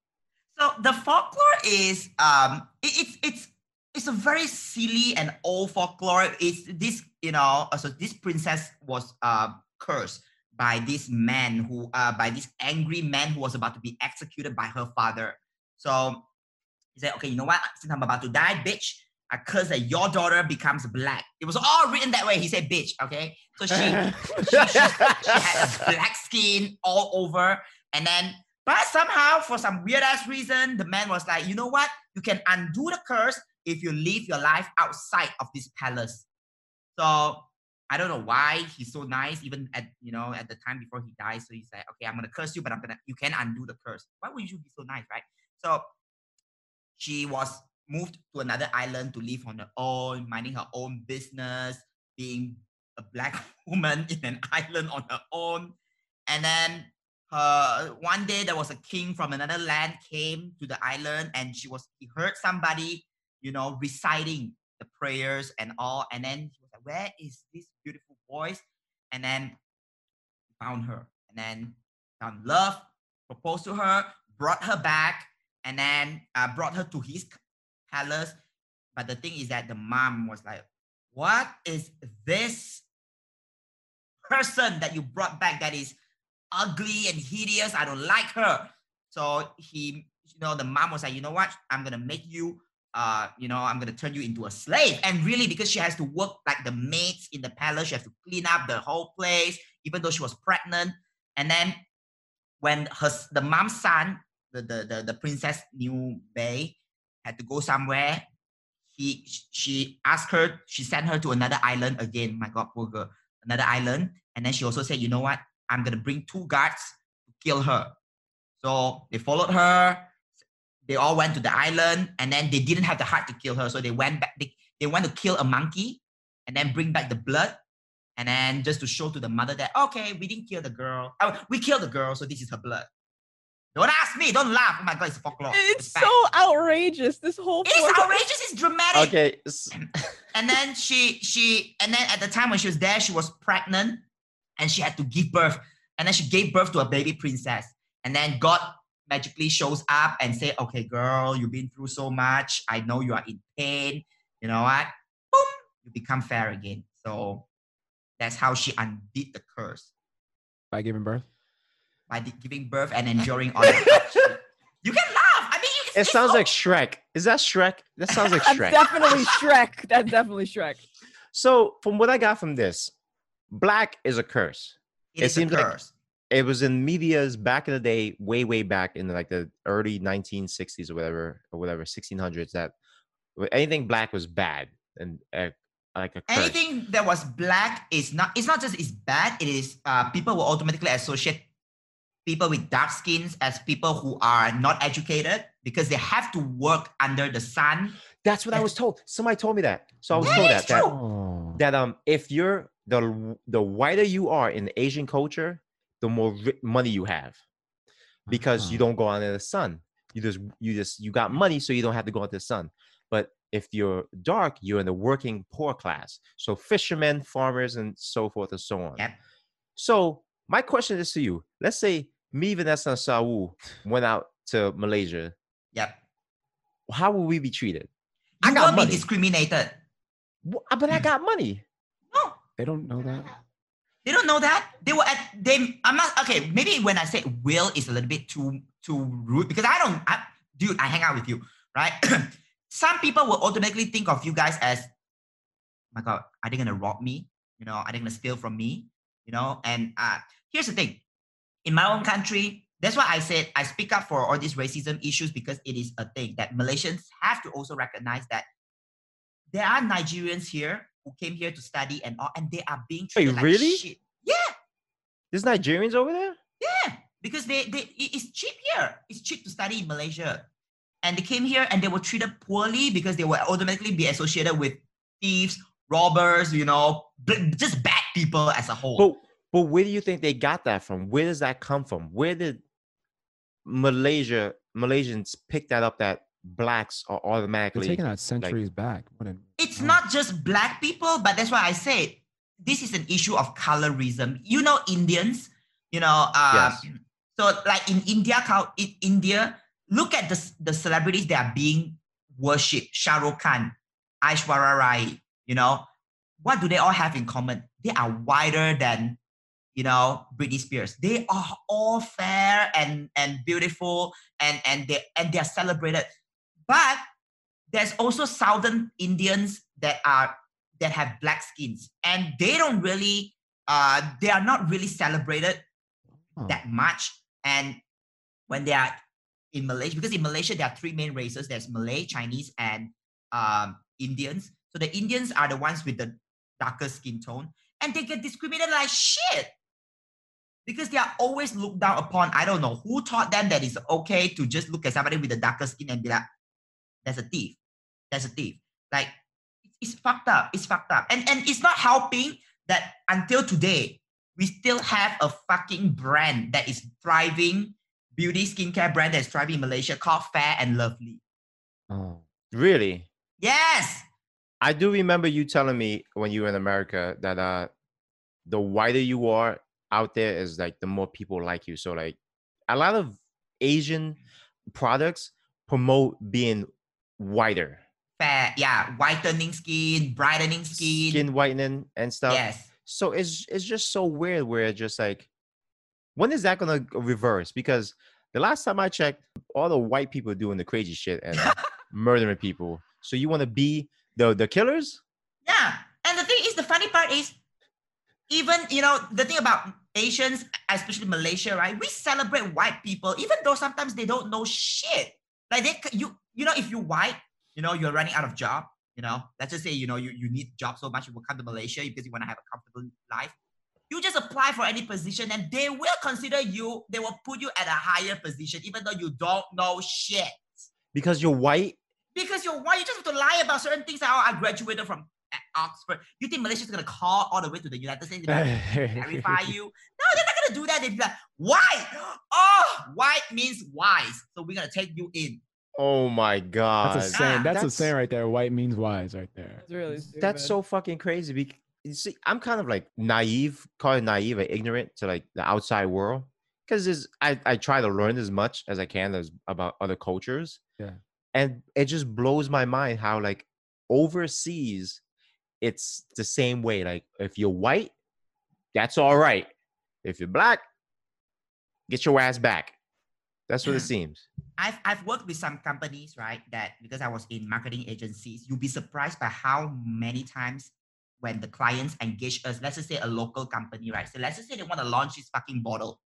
So the folklore is um it, it's it's it's a very silly and old folklore. It's this you know so this princess was uh cursed by this man who uh by this angry man who was about to be executed by her father. So he said, okay, you know what? Since I'm about to die, bitch, I curse that your daughter becomes black. It was all written that way. He said, bitch. Okay, so she she, she, she had black skin all over. And then, but somehow, for some weird ass reason, the man was like, you know what? You can undo the curse if you live your life outside of this palace. So I don't know why he's so nice, even at you know at the time before he dies. So he's like, okay, I'm gonna curse you, but I'm gonna you can undo the curse. Why would you be so nice, right? So she was moved to another island to live on her own, minding her own business, being a black woman in an island on her own. And then her one day there was a king from another land came to the island and she was he heard somebody, you know, reciting the prayers and all. And then Where is this beautiful voice? And then found her and then found love, proposed to her, brought her back, and then uh, brought her to his palace. But the thing is that the mom was like, What is this person that you brought back that is ugly and hideous? I don't like her. So he, you know, the mom was like, You know what? I'm going to make you. Uh, you know, I'm gonna turn you into a slave, and really, because she has to work like the maids in the palace, she has to clean up the whole place, even though she was pregnant. And then, when her the mom's son, the the the, the princess New Bay, had to go somewhere, he she asked her, she sent her to another island again. My God, poor girl, another island. And then she also said, you know what? I'm gonna bring two guards to kill her. So they followed her. They all went to the island, and then they didn't have the heart to kill her. So they went back. They, they went to kill a monkey, and then bring back the blood, and then just to show to the mother that okay, we didn't kill the girl. Oh, we killed the girl, so this is her blood. Don't ask me. Don't laugh. Oh my God, it's folklore. It's fact. so outrageous. This whole It's folklore- outrageous. It's dramatic. Okay. s- And then she she and then at the time when she was there, she was pregnant and she had to give birth. And then she gave birth to a baby princess. And then God magically shows up and say, "Okay, girl, you've been through so much. I know you are in pain. You know what? Boom, you become fair again." So that's how she undid the curse by giving birth. by di- giving birth and enduring all the hardship. You can laugh. I mean, you, It sounds so- like Shrek. Is that Shrek? That sounds like That's Shrek. definitely Shrek. That's definitely Shrek. So from what I got from this, black is a curse. it it is a seems like- curse. It was in media's back in the day, way, way back in like the early 1960s or whatever, or whatever, 1600s. That anything black was bad and uh, like a curse. anything that was black is not it's not just it's bad it is uh people will automatically associate people with dark skins as people who are not educated because they have to work under the sun. That's what I was told. Somebody told me that. So I was Yeah, told that, that. Oh. that um if you're the the whiter you are in Asian culture, the more ri- money you have because you Ah. don't go out in the sun. You just you just you got money, so you don't have to go out in the sun. But if you're dark, you're in the working poor class. So fishermen, farmers, and so forth and so on. Yep. So my question is to you: Let's say me, Vanessa, and Saul went out to Malaysia. Yep. How will we be treated? You I got will be money. discriminated. Wh- But I got money. No, They don't know that. they don't know that. They were at they. I'm not okay. Maybe when I say will is a little bit too too rude because I don't. I, dude, I hang out with you, right? Some people will automatically think of you guys as, my God, are they gonna rob me? You know, are they gonna steal from me? You know, and uh, here's the thing. In my own country, that's why I said I speak up for all these racism issues because it is a thing that Malaysians have to also recognize that there are Nigerians here who came here to study and all, and they are being Wait, treated like really? shit. Yeah, There's Nigerians over there. yeah, because they they it's cheap here. It's cheap to study in Malaysia, and they came here and they were treated poorly because they will automatically be associated with thieves, robbers, you know, just bad people as a whole. But but where do you think they got that from? Where does that come from? Where did Malaysia Malaysians pick that up that blacks are They're automatically taking that centuries back. What an- it's oh. not just black people, but that's why I said this is an issue of colorism. You know, Indians, you know, uh, Yes. so like in India, in India, look at the, the celebrities that are being worshipped. Shah Rukh Khan, Aishwarya Rai, you know, what do they all have in common? They are wider than, you know, Britney Spears. They are all fair and and beautiful and and they and they are celebrated. But there's also southern Indians that are that have black skins and they don't really uh they are not really celebrated Oh. that much. And when they are in Malaysia, because in Malaysia there are three main races: there's Malay, Chinese, and um, Indians. So the Indians are the ones with the darker skin tone, and they get discriminated like shit because they are always looked down upon. I don't know who taught them that it's okay to just look at somebody with a darker skin and be like, "That's a thief. That's a thief." Like it's fucked up. It's fucked up, and and it's not helping that until today we still have a fucking brand that is thriving, beauty skincare brand that is thriving in Malaysia called Fair and Lovely. Oh. really. Yes. I do remember you telling me when you were in America that uh the whiter you are out there is like the more people like you. So like a lot of Asian products promote being whiter, Fair, yeah, whitening skin, brightening skin. skin whitening and stuff. Yes. So it's it's just so weird where it's just like when is that gonna reverse? Because the last time I checked, all the white people doing the crazy shit and uh, murdering people. So you want to be the the killers? Yeah. And the thing is, the funny part is, even, you know, the thing about Asians, especially Malaysia, right? We celebrate white people, even though sometimes they don't know shit. Like they, you, you know, if you're white, you know, you're running out of job, you know, let's just say, you know, you, you need job so much, you will come to Malaysia because you want to have a comfortable life. You just apply for any position and they will consider you, they will put you at a higher position, even though you don't know shit Because you're white? because you're white, you just have to lie about certain things. Like, oh, I graduated from Oxford. You think Malaysia's gonna call all the way to the United States to verify you? No, they're not gonna do that. They'd be like, white. Oh, white means wise. So we're gonna take you in. Oh my god. That's a saying. Ah, that's, a That's- saying right there. White means wise right there. It's really That's so fucking crazy. Because you see, I'm kind of like naive, call it naive or ignorant to like the outside world. Because I, I try to learn as much as I can as about other cultures. Yeah. And it just blows my mind how like overseas it's the same way. Like if you're white, that's all right. If you're black, get your ass back. That's what it seems. I've I've worked with some companies, right? That because I was in marketing agencies, you'll be surprised by how many times when the clients engage us, let's just say a local company, right? So let's just say they want to launch this fucking bottle,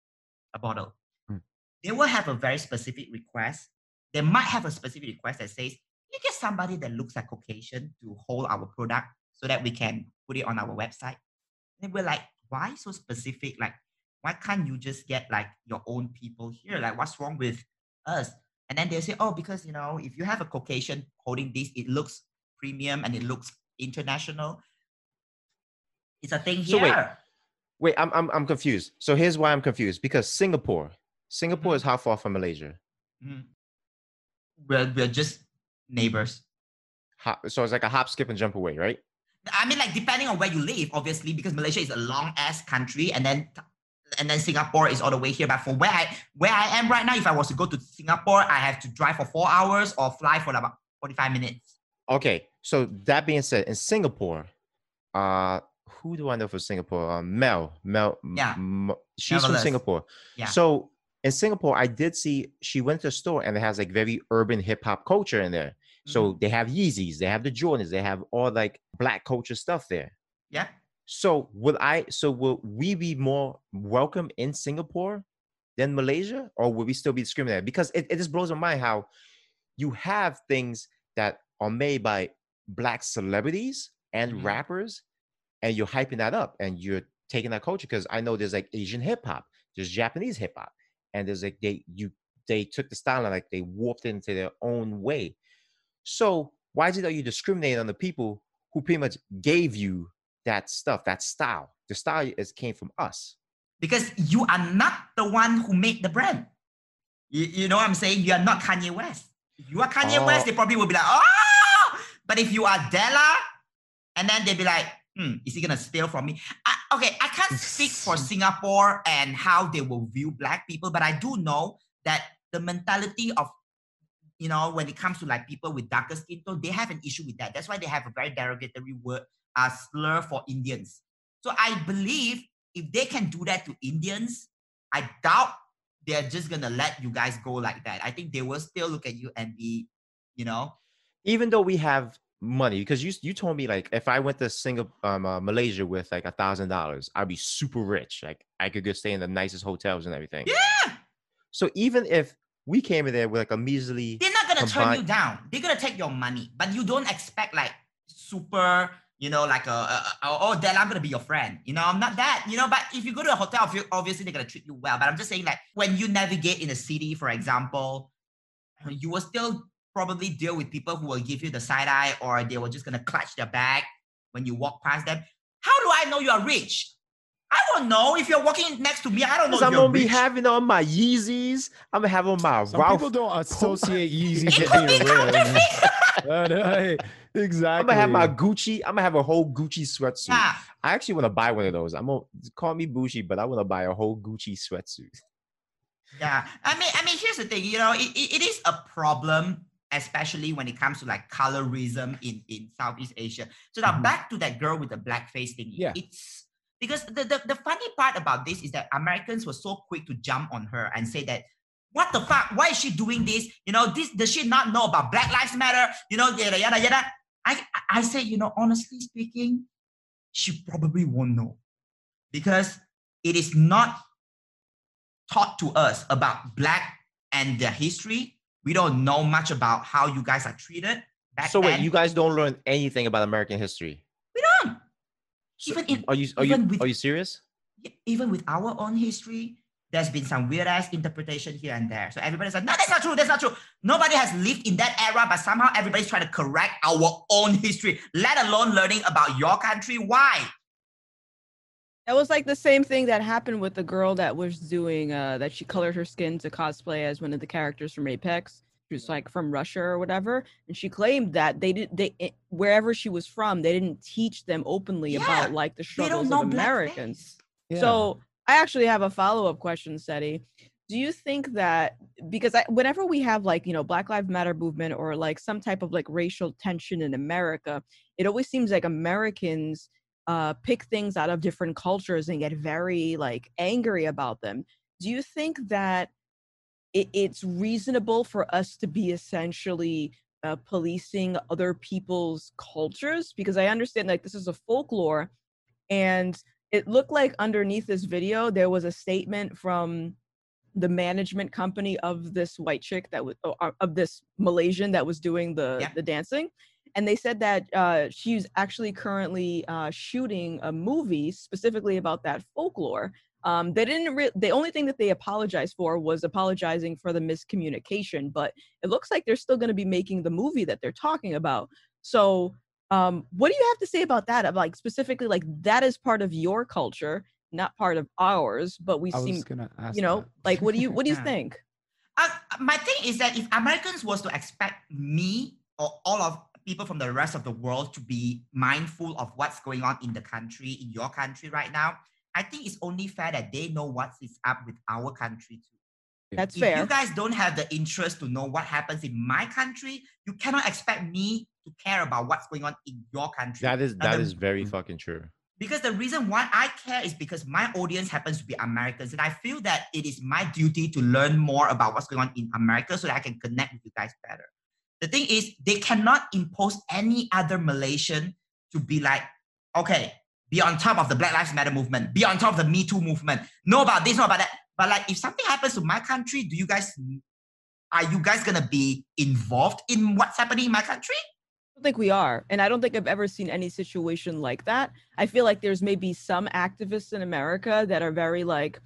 a bottle. Hmm. They will have a very specific request. They might have a specific request that says, you get somebody that looks like Caucasian to hold our product so that we can put it on our website. And we're like, why so specific? Like, why can't you just get like your own people here? Like, what's wrong with us? And then they'll say, oh, because you know, if you have a Caucasian holding this, it looks premium and it looks international. It's a thing here. So wait, Wait, I'm I'm I'm confused. So here's why I'm confused. Because Singapore, Singapore is how far from Malaysia? Mhm. We're, we're just neighbors. So it's like a hop, skip, and jump away, right? I mean, like depending on where you live, obviously, because Malaysia is a long ass country, and then and then Singapore is all the way here. But for where I where I am right now, if I was to go to Singapore, I have to drive for four hours or fly for about forty five minutes. Okay. So that being said, in Singapore, uh, who do I know from Singapore? Uh, Mel. Mel. Yeah. m- she's from Singapore. Yeah. So in Singapore, I did see she went to a store and it has like very urban hip hop culture in there. Mm-hmm. So they have Yeezys, they have the Jordans, they have all like black culture stuff there. Yeah. So would I? So will we be more welcome in Singapore than Malaysia, or will we still be discriminated? Because it, it just blows my mind how you have things that are made by black celebrities and Mhm. rappers, and you're hyping that up and you're taking that culture. Because I know there's like Asian hip hop, there's Japanese hip hop, and there's like they you they took the style and like they warped it into their own way. So why is it that you discriminate on the people who pretty much gave you that stuff, that style? The style is came from us. because you are not the one who made the brand. You, you know what I'm saying? You are not Kanye West. If you are Kanye Oh. West, they probably will be like, oh! But if you are Della, and then they'll be like, hmm, is he gonna steal from me? I, okay, I can't speak for Singapore and how they will view black people, but I do know that the mentality of you know, when it comes to like people with darker skin tone, they have an issue with that. That's why they have a very derogatory word, uh, slur for Indians. So I believe if they can do that to Indians, I doubt they're just gonna let you guys go like that. I think they will still look at you and be, you know, Even though we have money, because you you told me like if I went to Singapore, um, uh, Malaysia with like a thousand dollars, I'd be super rich. Like I could go stay in the nicest hotels and everything. yeah, So even if we came in there with like a measly, they're not gonna turn you down. They're gonna take your money, but you don't expect like super, you know, like a, a, a oh, oh Dell, I'm gonna be your friend. You know, I'm not that. You know, but if you go to a hotel, obviously they're gonna treat you well. But I'm just saying, like when you navigate in a city, for example, you will still probably deal with people who will give you the side eye, or they were just gonna clutch their bag when you walk past them. How do I know you are rich? I don't know. If you're walking next to me, I don't know. because I'm you're gonna be rich. having on my Yeezys. I'm gonna have on my Some Ralph. people don't associate Yeezys It with could be being rich. counterfeit. But, hey, exactly. I'm gonna have my Gucci. I'm gonna have a whole Gucci sweatsuit. yeah. I actually want to buy one of those. I'm gonna call me bougie, but I want to buy a whole Gucci sweatsuit. Yeah, I mean, I mean, here's the thing. You know, it, it, it is a problem, especially when it comes to like colorism in in Southeast Asia. So now Mhm. back to that girl with the black face thing. Yeah. it's because the, the the funny part about this is that Americans were so quick to jump on her and say that. What the fuck? Why is she doing this? You know, this does she not know about Black Lives Matter? You know, yada yada yada. I I- say, you know, honestly speaking, she probably won't know because it is not taught to us about black and their history. We don't know much about how you guys are treated back so wait, then. you guys don't learn anything about American history? we don't. So- Even in- are you are you with- are you serious? Even with our own history, there's been some weird ass interpretation here and there. So everybody's like, no, that's not true. That's not true. Nobody has lived in that era, but somehow everybody's trying to correct our own history, let alone learning about your country. Why? That was like the same thing that happened with the girl that was doing uh that she colored her skin to cosplay as one of the characters from Apex. She was like from Russia or whatever, and she claimed that they did they it- wherever she was from, they didn't teach them openly Yeah, about like the struggles of Americans. Yeah. So I actually have a follow up question, Seti. Do you think that because I, whenever we have like you know Black Lives Matter movement or like some type of like racial tension in America, it always seems like Americans uh, pick things out of different cultures and get very like angry about them. Do you think that it, it's reasonable for us to be essentially uh, policing other people's cultures? Because I understand like this is a folklore, and it looked like underneath this video there was a statement from the management company of this white chick that was uh, of this Malaysian that was doing the Yeah. the dancing and they said that uh, she's actually currently uh, shooting a movie specifically about that folklore Um, they didn't. Re- the only thing that they apologized for was apologizing for the miscommunication. But it looks like they're still going to be making the movie that they're talking about. So, um, what do you have to say about that? Like specifically, like that is part of your culture, not part of ours. But we I seem, was gonna ask. you know, that. like what do you what do you Yeah. think? Uh, my thing is that if Americans was to expect me or all of people from the rest of the world to be mindful of what's going on in the country, in your country right now, I think it's only fair that they know what is up with our country too. That's fair. if fair. you guys don't have the interest to know what happens in my country, you cannot expect me to care about what's going on in your country. That is that the- is very hmm. fucking true. because the reason why I care is because my audience happens to be Americans, and I feel that it is my duty to learn more about what's going on in America so that I can connect with you guys better. The thing is, they cannot impose any other Malaysian to be like, okay, be on top of the Black Lives Matter movement, be on top of the Me Too movement, know about this, know about that. But like, if something happens to my country, do you guys, are you guys gonna be involved in what's happening in my country? I don't think we are. And I don't think I've ever seen any situation like that. I feel like there's maybe some activists in America that are very like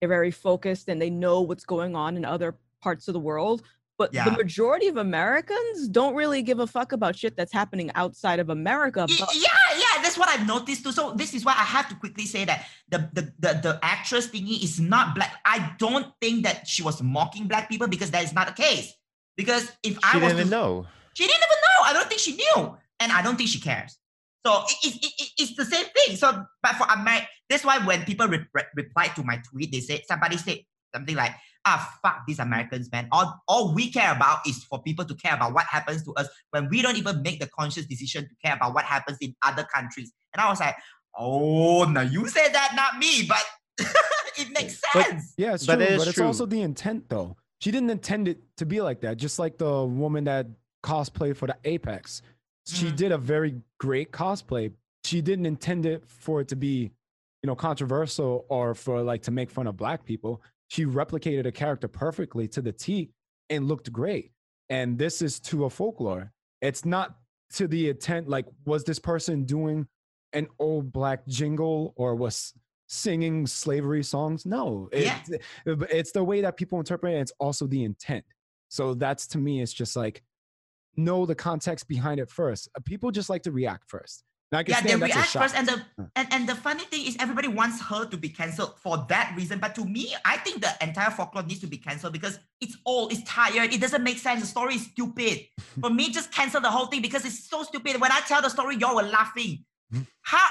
they're very focused and they know what's going on in other parts of the world. But Yeah. the majority of Americans don't really give a fuck about shit that's happening outside of America. But yeah, yeah, that's what I've noticed too. So this is why I have to quickly say that the the the, the actress thingy is not black. I don't think that she was mocking black people because that is not the case. Because if I She was didn't to, know. She didn't even know. I don't think she knew, and I don't think she cares. So it, it, it, it- it's the same thing. So, but for America, that's why when people re- re- replied to my tweet, they said somebody said something like, "Ah, fuck these Americans, man. All all we care about is for people to care about what happens to us when we don't even make the conscious decision to care about what happens in other countries." And I was like, "Oh, now you said that, not me, but it makes But- sense." Yeah, it's But true, it but it's true. also the intent though. She didn't intend it to be like that. Just like the woman that cosplayed for the Apex. She Mhm. did a very great cosplay. She didn't intend it for it to be, you know, controversial or for like to make fun of black people. She replicated a character perfectly to the T and looked great. And this is to a folklore. It's not to the intent like was this person doing an old black jingle or was singing slavery songs? No. It, Yeah. but it's the way that people interpret it. It's also the intent. So that's to me, it's just like know the context behind it first. Uh, People just like to react first. And I can yeah, they stand that's a react first, and the and, and the funny thing is everybody wants her to be cancelled for that reason. But to me, I think the entire folklore needs to be cancelled because it's old, it's tired, it doesn't make sense. The story is stupid. for me, just cancel the whole thing because it's so stupid. When I tell the story, y'all were laughing. How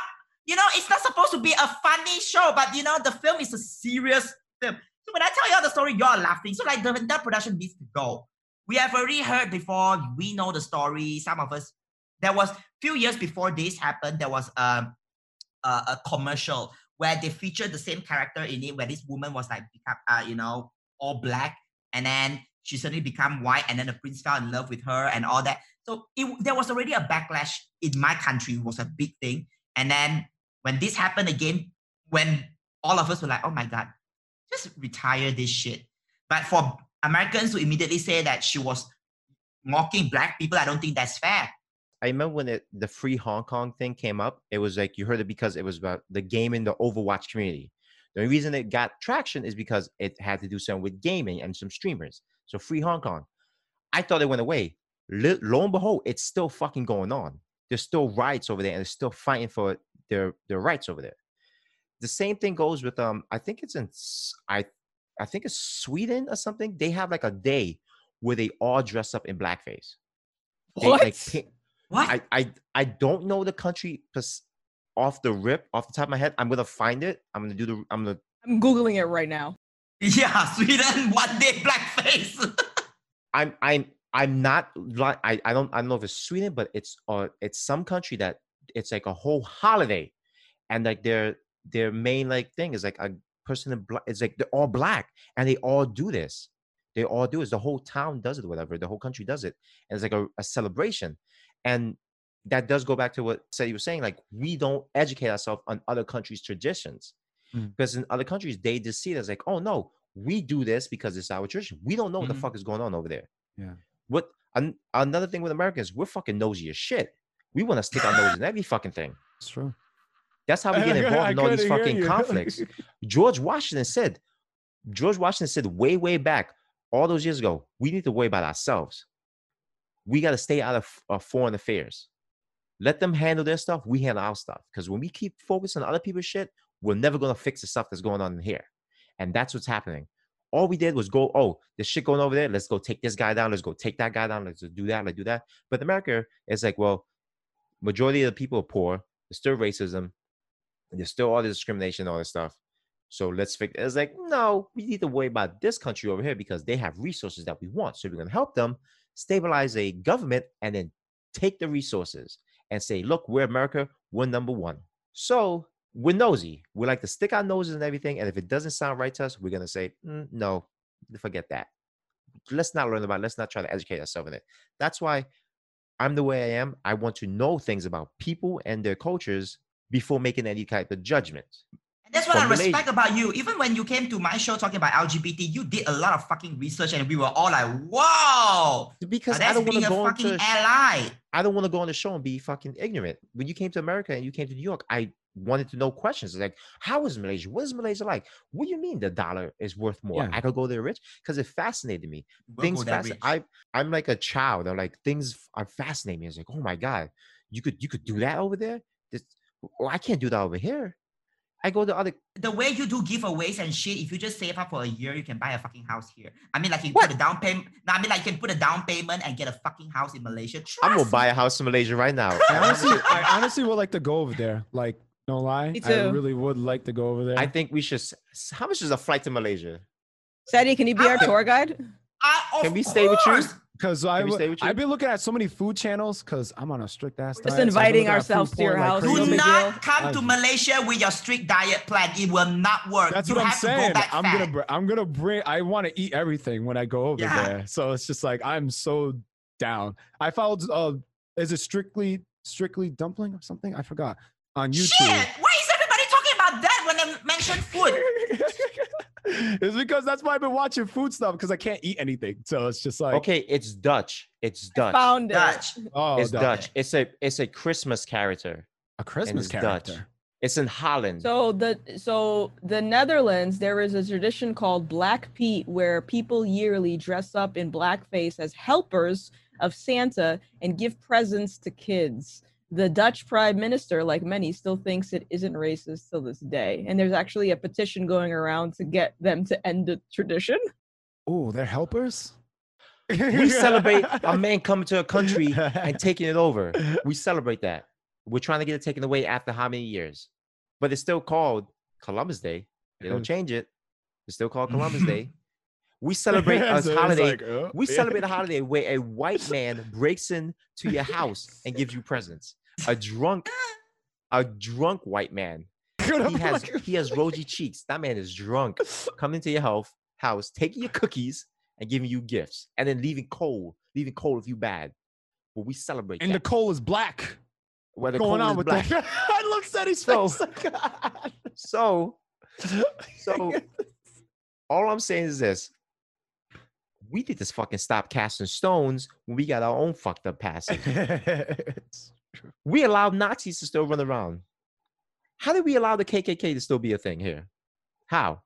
you know it's not supposed to be a funny show, but you know the film is a serious film. So when I tell y'all the story, y'all are laughing. So like the entire production needs to go. We have already heard before. We know the story. Some of us. There was few years before this happened. There was um, a a commercial where they featured the same character in it, where this woman was like uh, you know all black, and then she suddenly become white, and then the prince fell in love with her and all that. So it, there was already a backlash in my country. It was a big thing, and then when this happened again, when all of us were like, "Oh my god, just retire this shit." But for Americans to immediately say that she was mocking black people, I don't think that's fair. I remember when it, the free Hong Kong thing came up, it was like you heard it because it was about the game in the Overwatch community. The only reason it got traction is because it had to do something with gaming and some streamers. So free Hong Kong. I thought it went away. Lo, lo and behold, it's still fucking going on. There's still riots over there, and they're still fighting for their their rights over there. The same thing goes with um. I think it's in I, I think it's Sweden or something. They have like a day where they all dress up in blackface. They, what? like, pi- What? I, I I don't know the country pers- off the rip, off the top of my head. I'm gonna find it. I'm gonna do the. I'm gonna. I'm googling it right now. yeah, Sweden one day blackface. I'm I'm I'm not like I, I don't I don't know if it's Sweden, but it's uh it's some country that it's like a whole holiday, and like their their main like thing is like a person in black. It's like they're all black and they all do this. They all do is the whole town does it, whatever. The whole country does it, and it's like a, a celebration, and that does go back to what Seti was saying. Like we don't educate ourselves on other countries' traditions, Mm. because in other countries they just see it as like, oh no, we do this because it's our tradition. We don't know what Mhm. the fuck is going on over there. Yeah. What an, another thing with Americans, we're fucking nosy as shit. We want to stick our nose in every fucking thing. It's true. That's how we get involved in all these fucking you. conflicts. George Washington said, George Washington said way, way back, all those years ago, we need to worry about ourselves. We got to stay out of uh, foreign affairs. Let them handle their stuff. We handle our stuff. Because when we keep focusing on other people's shit, we're never going to fix the stuff that's going on in here. And that's what's happening. All we did was go, oh, this shit going over there. Let's go take this guy down. Let's go take that guy down. Let's do that. Let's do that. But America is like, well, majority of the people are poor. There's still racism. There's still all this discrimination, all this stuff. So let's fix it. It's like, no, we need to worry about this country over here because they have resources that we want. So we're going to help them stabilize a government and then take the resources and say, look, we're America, we're number one. So we're nosy. We like to stick our noses and everything. And if it doesn't sound right to us, we're going to say, "Mm, no, forget that. Let's not learn about it. Let's not try to educate ourselves in it. That's why I'm the way I am. I want to know things about people and their cultures before making any type of judgment. And that's what From I Malaysia. respect about you. Even when you came to my show talking about LGBT, you did a lot of fucking research, and we were all like, "Whoa!" Because Now I don't want being to a go fucking into ally. I don't want to go on the show and be fucking ignorant. When you came to America and you came to New York, I wanted to know questions like, how is Malaysia? What is Malaysia like? What do you mean the dollar is worth more? Yeah. I could go there rich because it fascinated me. We'll things go that fasc- I I'm like a child. I'm like things are fascinating me. It's like, oh my god, you could you could do that over there. This, oh, I can't do that over here. I go to other. the way you do giveaways and shit, if you just save up for a year, you can buy a fucking house here. I mean, like you What? put a down payment. No, I mean, like you can put a down payment and get a fucking house in Malaysia. I'm gonna Trust buy a house in Malaysia right now. I honestly, I honestly would like to go over there. Like, no lie, Me I too. really would like to go over there. I think we should. s- s- How much is a flight to Malaysia? Sadie, can you be our tour guide? I, Can we stay with you? Course. Because I Can we would- stay with you? I've been looking at so many food channels because I'm on a strict ass We're diet. just I've been inviting looking at ourselves food to your porn like house. crazy. No Do big not deal. come to I've- Malaysia with your strict diet plan. It will not work. That's you what I'm have to go saying. I'm fat. gonna, br- I'm gonna bring. I want to eat everything when I go over Yeah. there. So it's just like I'm so down. I followed. Uh, is it strictly, strictly dumpling or something? I forgot on YouTube. Shit! About that mention food? it's because that's why I've been watching food stuff because I can't eat anything. So it's just like Okay, it's Dutch. It's I Dutch. found it. Dutch. oh, it's Dutch. Dutch. It's a it's a Christmas character. a Christmas it's Dutch. character. It's in Holland. So the so the Netherlands, there is a tradition called Black Pete where people yearly dress up in blackface as helpers of Santa and give presents to kids. The Dutch prime minister, like many, still thinks it isn't racist till this day. And there's actually a petition going around to get them to end the tradition. Oh, they're helpers. we celebrate a man coming to a country and taking it over. We celebrate that. We're trying to get it taken away after how many years? But it's still called Columbus Day. They don't mm-hmm. change it. It's still called Columbus Day. We celebrate a it's holiday. like, oh, we yeah. celebrate a holiday where a white man breaks into your house and gives you presents. A drunk, a drunk white man. He has he has rosy cheeks. That man is drunk. Coming into your house, house, taking your cookies and giving you gifts, and then leaving cold, leaving cold if you bad. But we celebrate and the coal is black. The going coal on is with black. that? I looked Sadie's So- face. Oh, so, so all I'm saying is this: we need to fucking stop casting stones when we got our own fucked up past. It's true. we allowed Nazis to still run around. How did we allow the KKK to still be a thing here? How?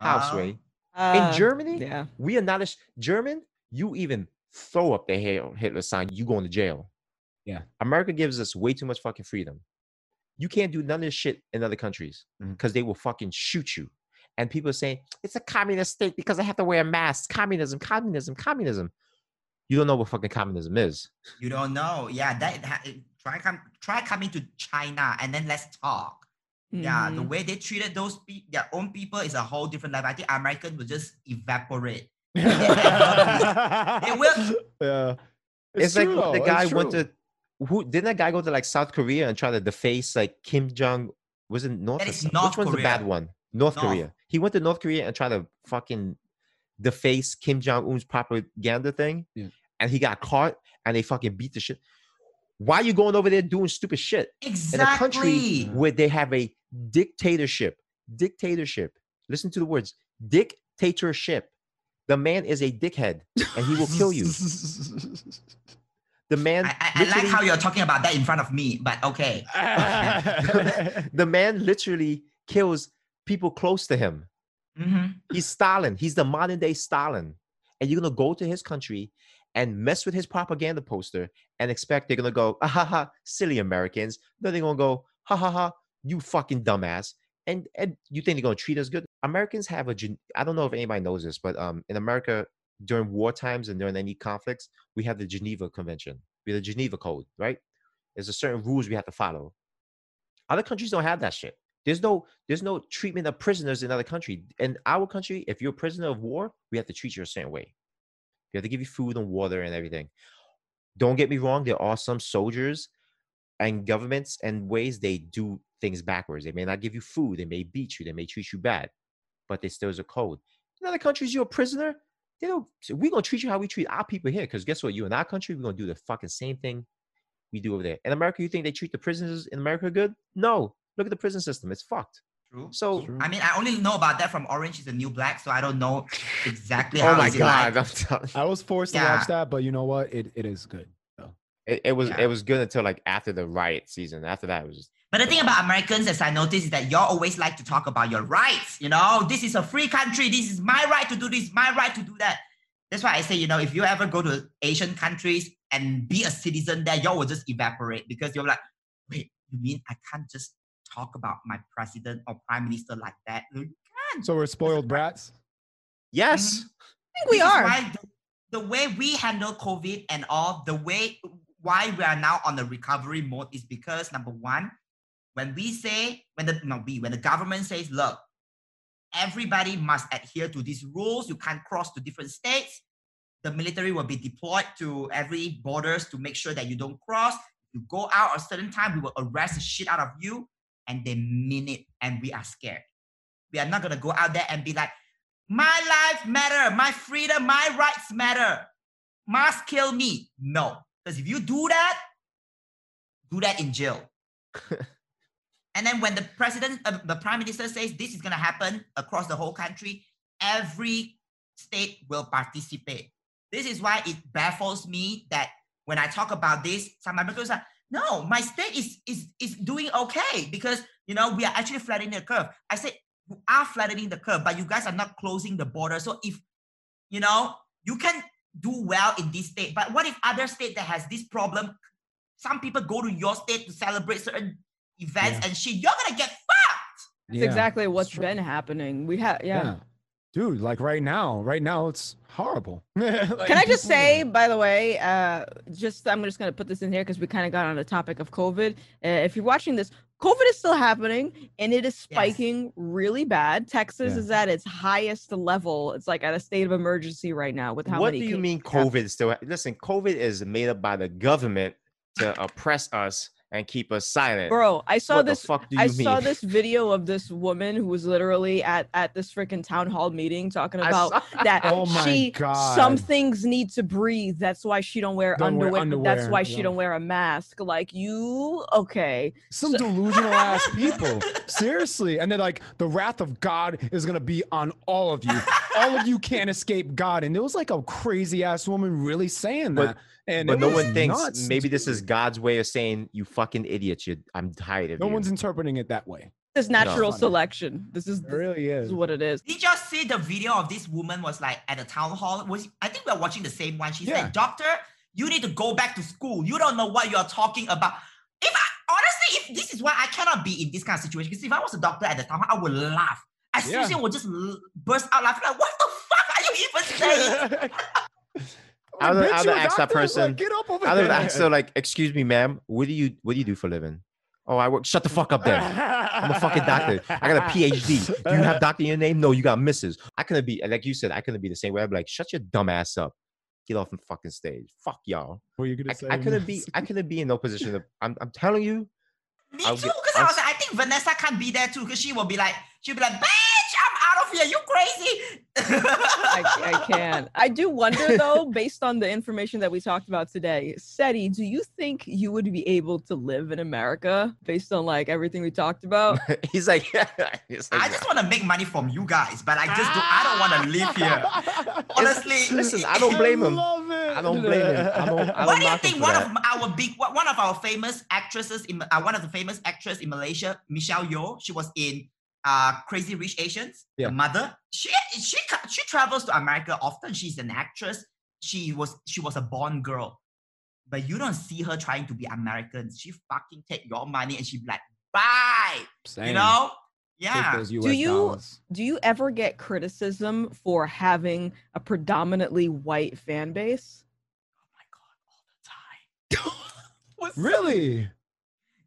How, Uh, Sway? Uh, In Germany, Yeah. we are not a sh- German. You even throw up the Hitler sign, you going to jail. Yeah. America gives us way too much fucking freedom. You can't do none of this shit in other countries because they will fucking shoot you. And people are saying it's a communist state because I have to wear a mask. Communism, communism, communism. You don't know what fucking communism is. You don't know. Yeah, that try come try coming to China and then let's talk. Yeah, the Mhm. way they treated those pe- their own people is a whole different level. I think American will just evaporate. it will. Yeah. It's, like true, when the guy it's went true. to who didn't that guy go to like South Korea and try to deface like Kim Jong was it North That or? North Which one's the bad one? North, North. Korea. He went to North Korea and tried to fucking deface Kim Jong Un's propaganda thing, Yeah. and he got caught and they fucking beat the shit. Why are you going over there doing stupid shit Exactly. in a country where they have a dictatorship? Dictatorship. Listen to the words dictatorship. The man is a dickhead and he will kill you. The man, I, I, I like how you're talking about that in front of me, but okay. the man literally kills people close to him. Hmm He's Stalin. He's the modern day Stalin. And you're gonna go to his country and mess with his propaganda poster and expect they're gonna go, ah, ha ha, silly Americans. Then they're gonna go, ha ha ha, you fucking dumbass. And and you think they're gonna treat us good? Americans have a I don't know if anybody knows this, but um in America during war times and during any conflicts, we have the Geneva Convention. We have the Geneva Code, right? There's a certain rules we have to follow. Other countries don't have that shit. There's no there's no treatment of prisoners in other country. In our country, if you're a prisoner of war, we have to treat you a certain way. We have to give you food and water and everything. Don't get me wrong, there are some soldiers and governments and ways they do things backwards. They may not give you food, they may beat you, they may treat you bad, but there still is a code. In other countries, you're a prisoner. They don't. We're gonna treat you how we treat our people here. Because guess what? You in our country, we're gonna do the fucking same thing we do over there. In America, you think they treat the prisoners in America good? No. Look at the prison system. It's fucked. True. So, True. I mean, I only know about that from Orange is the New Black, so I don't know exactly oh how oh my god, like. I'm telling you. I was forced to watch that, but you know what? It it is good. It, it was Yeah. it was good until like after the riot season. After that, it was just But the thing about Americans, as I noticed, is that y'all always like to talk about your rights. You know, this is a free country. This is my right to do this, my right to do that. That's why I say, you know, if you ever go to Asian countries and be a citizen there, y'all will just evaporate because you're like, wait, you mean I can't just talk about my president or prime minister like that? You can't. So we're spoiled brats. yes. Mhm. I think we This are. why the, the way we handle COVID and all, the way why we are now on the recovery mode is because number one, when we say, when the no we, when the government says, look, everybody must adhere to these rules, you can't cross to different states. The military will be deployed to every borders to make sure that you don't cross. If you go out a certain time, we will arrest the shit out of you. And they mean it, and we are scared. We are not gonna go out there and be like, my life matter, my freedom, my rights matter. Must kill me. No. Because if you do that, do that in jail. and then when the president, uh, the prime minister says this is going to happen across the whole country, every state will participate. This is why it baffles me that when I talk about this, some Americans are, no, my state is, is, is doing okay because, you know, we are actually flattening the curve. I said, you are flattening the curve, but you guys are not closing the border. So if, you know, you can do well in this state, but what if other state that has this problem, some people go to your state to celebrate certain events Yeah. and shit, you're gonna get fucked. That's Yeah, exactly what's been happening. We have, yeah. Dude, like right now, right now it's horrible. Can Can I just say, by the way, uh, just I'm just gonna put this in here because we kind of got on the topic of COVID. Uh, if you're watching this, COVID is still happening and it is spiking really bad. Texas Yeah. is at its highest level. It's like at a state of emergency right now with how what many. do you mean yeah. COVID still? ha- Listen, COVID is made up by the government to oppress us and keep us silent. Bro, I saw what this. the fuck do you I mean? saw this video of this woman who was literally at at this freaking town hall meeting talking about saw- that Oh my she God. some things need to breathe. That's why she don't wear Don't wear underwear. That's underwear, why she yeah. don't wear a mask. Like you, okay? Some So- delusional ass people. Seriously. And then like the wrath of God is gonna be on all of you. all of you can't escape God. And there was like a crazy ass woman really saying But- that. And but no was one thinks nuts, maybe this is. God's way of saying you fucking idiots. You, I'm tired of it. No you. one's interpreting it that way. This natural funny. selection. This is It really this is. is what it is. Did you just see the video of this woman was like at a town hall? Was I think we're watching the same one. She Yeah. said, Doctor, you need to go back to school. You don't know what you're talking about. If I honestly, if this is why I cannot be in this kind of situation, because if I was a doctor at the time, I would laugh. I Yeah. seriously would just burst out laughing. Like, what the fuck are you even saying? I would- I Bitch, would you a ask that doctor? Like, person- get up over I would there. ask her like, "Excuse me, ma'am, what do you what do you do for a living?" Oh, I work. Shut the fuck up, then. I'm a fucking doctor. I got a PhD. Do you have doctor in your name? No, you got Mrs. I couldn't be like you said. I couldn't be the same way. I'd be like, shut your dumb ass up. Get off the fucking stage. Fuck y'all. What are you gonna I, say? I couldn't be. I couldn't be in no position. To, I'm. I'm telling you. Me I'll too, because I was like, I think Vanessa can't be there too, because she will be like, she'll be like, bitch, I'm out of here. You crazy? I, I can. I do wonder though, based on the information that we talked about today, Seti, do you think you would be able to live in America based on like everything we talked about? he's like, he's like, I just want to make money from you guys, but I just do, I don't want to live here. Honestly, listen, I don't blame him. I don't blame him. I don't. I What don't do you think one that. of our big one one of our famous actresses in uh, one of the famous actresses in Malaysia, Michelle Yeoh, she was in uh Crazy Rich Asians, Yeah. the mother. She she she travels to America often. She's an actress. She was she was a born girl. But you don't see her trying to be American. She fucking take your money and she be like, bye. Same. You know? Yeah. Do you- dollars. Do you ever get criticism for having a predominantly white fan base? Oh my god, all the time. What's- Really?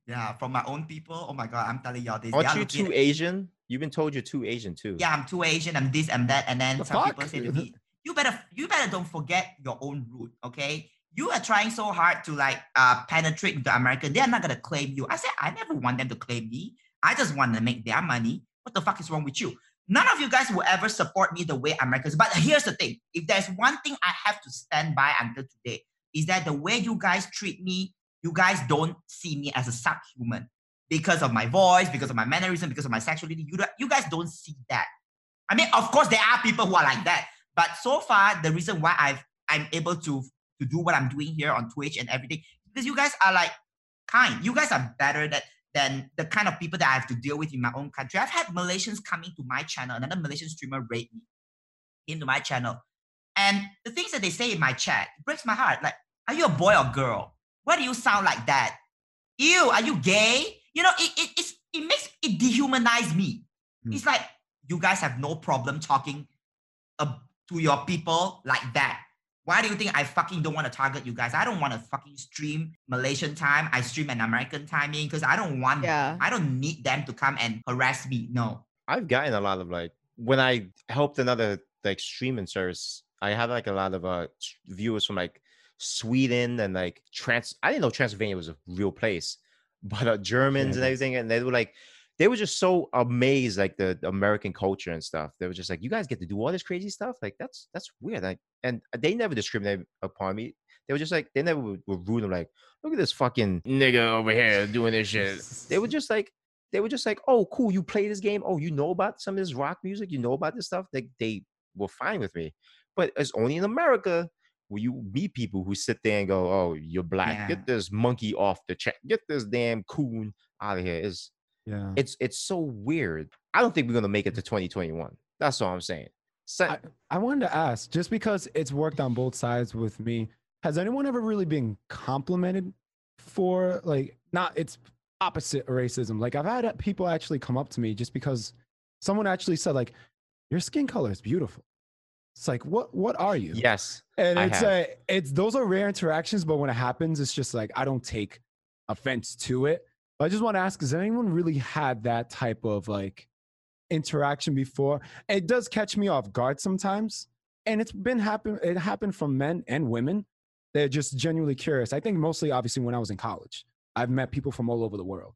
Yeah, from my own people. Oh my god, I'm telling y'all this. Aren't They are you too Asian? You've been told you're too Asian too. yeah, I'm too Asian, I'm this, I'm that, and then The some people say to me, you better, you better don't forget your own root, okay? You are trying so hard to like uh penetrate the America. They're not gonna claim you. I said, I never want them to claim me. I just want to make their money. What the fuck is wrong with you? None of you guys will ever support me the way Americans. But here's the thing: if there's one thing I have to stand by until today, is that the way you guys treat me, you guys don't see me as a subhuman because of my voice, because of my mannerism, because of my sexuality. You, you guys don't see that. I mean, of course, there are people who are like that. But so far, the reason why I've I'm able to to do what I'm doing here on Twitch and everything, because you guys are like kind. You guys are better that than the kind of people that I have to deal with in my own country. I've had Malaysians coming to my channel, another Malaysian streamer raid me into my channel. And the things that they say in my chat breaks my heart. Like, are you a boy or girl? Why do you sound like that? Ew, are you gay? You know, it it it's, it makes it dehumanize me. Hmm. It's like you guys have no problem talking uh, to your people like that. Why do you think I fucking don't want to target you guys? I don't want to fucking stream Malaysian time. I stream an American timing because I don't want. Yeah. I don't need them to come and harass me. No. I've gotten a lot of like when I helped another like streaming service, I had like a lot of uh viewers from like Sweden and like trans I didn't know Transylvania was a real place, but uh, Germans and everything, and they were like they were just so amazed like the, the American culture and stuff. They were just like, you guys get to do all this crazy stuff. Like that's that's weird. Like, and they never discriminated upon me. They were just like they never were, were rude. and like, look at this fucking nigga over here doing this shit. They were just like they were just like, oh, cool, you play this game. Oh, you know about some of this rock music. You know about this stuff. They they were fine with me, but it's only in America where you meet people who sit there and go, oh, you're black. Yeah. Get this monkey off the check. Get this damn coon out of here. It's Yeah. it's it's so weird. I don't think we're gonna make it to 2021. That's all I'm saying. So, I, I wanted to ask, just because it's worked on both sides with me, has anyone ever really been complimented for like not it's opposite racism? Like I've had people actually come up to me just because someone actually said like, your skin color is beautiful. It's like what what are you? yes, And it's uh, it's those are rare interactions, but when it happens, it's just like I don't take offense to it. But I just want to ask: Has anyone really had that type of like interaction before? It does catch me off guard sometimes, and it's been happen. It happened from men and women. They're just genuinely curious. I think mostly, obviously, when I was in college, I've met people from all over the world.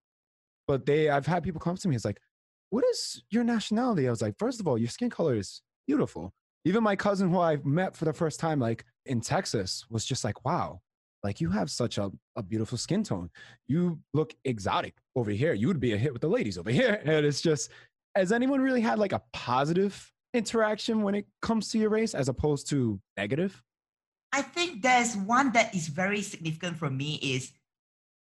But they, I've had people come to me. It's like, what is your nationality? I was like, first of all, your skin color is beautiful even my cousin who I met for the first time, like in Texas, was just like, wow, like you have such a, a beautiful skin tone. You look exotic over here. You would be a hit with the ladies over here. And it's just, has anyone really had like a positive interaction when it comes to your race as opposed to negative? I think there's one that is very significant for me is,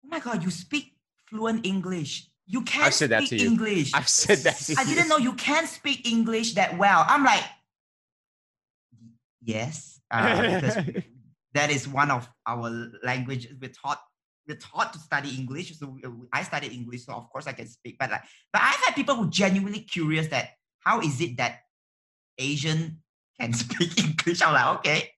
oh my god, you speak fluent English. You can I've said that speak to you. English. I've said that. To I didn't know you can speak English that well. I'm like, yes, uh, because that is one of our languages. We're taught we're taught to study English. So we- we- I studied English, so of course I can speak. But like, but I've had people who genuinely curious that how is it that Asian can speak English? I'm like, okay.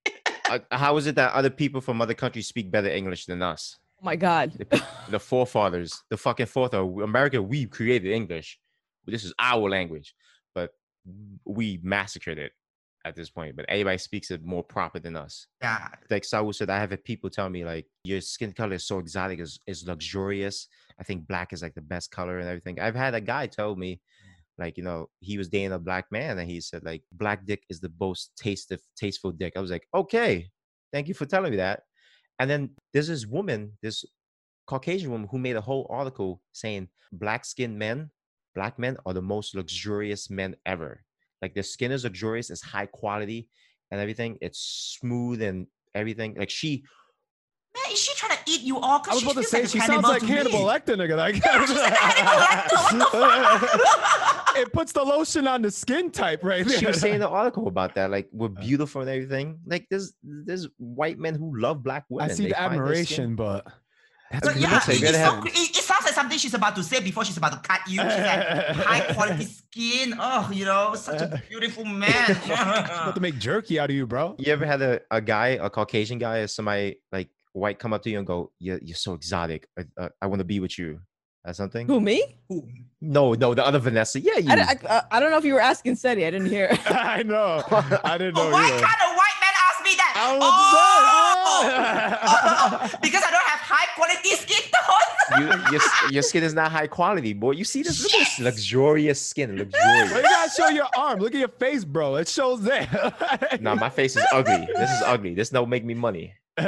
Uh, how is it that other people from other countries speak better English than us? Oh my god. The, the forefathers, the fucking forefather, America, we created English. This is our language, but we massacred it at this point. But everybody speaks it more proper than us. Yeah, Like Saul said, I have had people tell me like your skin color is so exotic, is is luxurious. I think black is like the best color and everything. I've had a guy tell me, like you know he was dating a black man and he said like black dick is the most tasty tasteful dick i was like okay thank you for telling me that and then there's this woman this caucasian woman who made a whole article saying black skinned men black men are the most luxurious men ever like their skin is luxurious it's high quality and everything it's smooth and everything like she Man, is she trying to eat you all? 'Cause I was she about to say like she sounds like to Hannibal. Lecter, nigga. Like, she's like Hannibal Lecter, what the fuck? it puts the lotion on the skin type right there. she was saying the article about that like we're uh. beautiful and everything like there's there's white men who love black women. I see They the find their skin- admiration, but that's But yeah, what I'm it, saying. You gotta so, have- cr- it, it sounds like something she's about to say before she's about to cut you. She's like, high quality skin. Oh, you know, such a beautiful man. she's about to make jerky out of you, bro. you ever had a, a guy a caucasian guy or somebody like white come up to you and go you're, you're so exotic i, uh, I want to be with you or something Who me? Ooh. no no the other vanessa yeah you I, don't- I, I don't know if you were asking Seti. I didn't hear. I know. I didn't know Oh, why either. can't a white man ask me that? I was oh, about to say, oh, because I don't have high quality skin tone. You, your, your skin is not high quality boy you see this look at this luxurious skin Well, luxurious you gotta show your arm. Look at your face, bro. It shows there. no my face is ugly this is ugly this don't make me money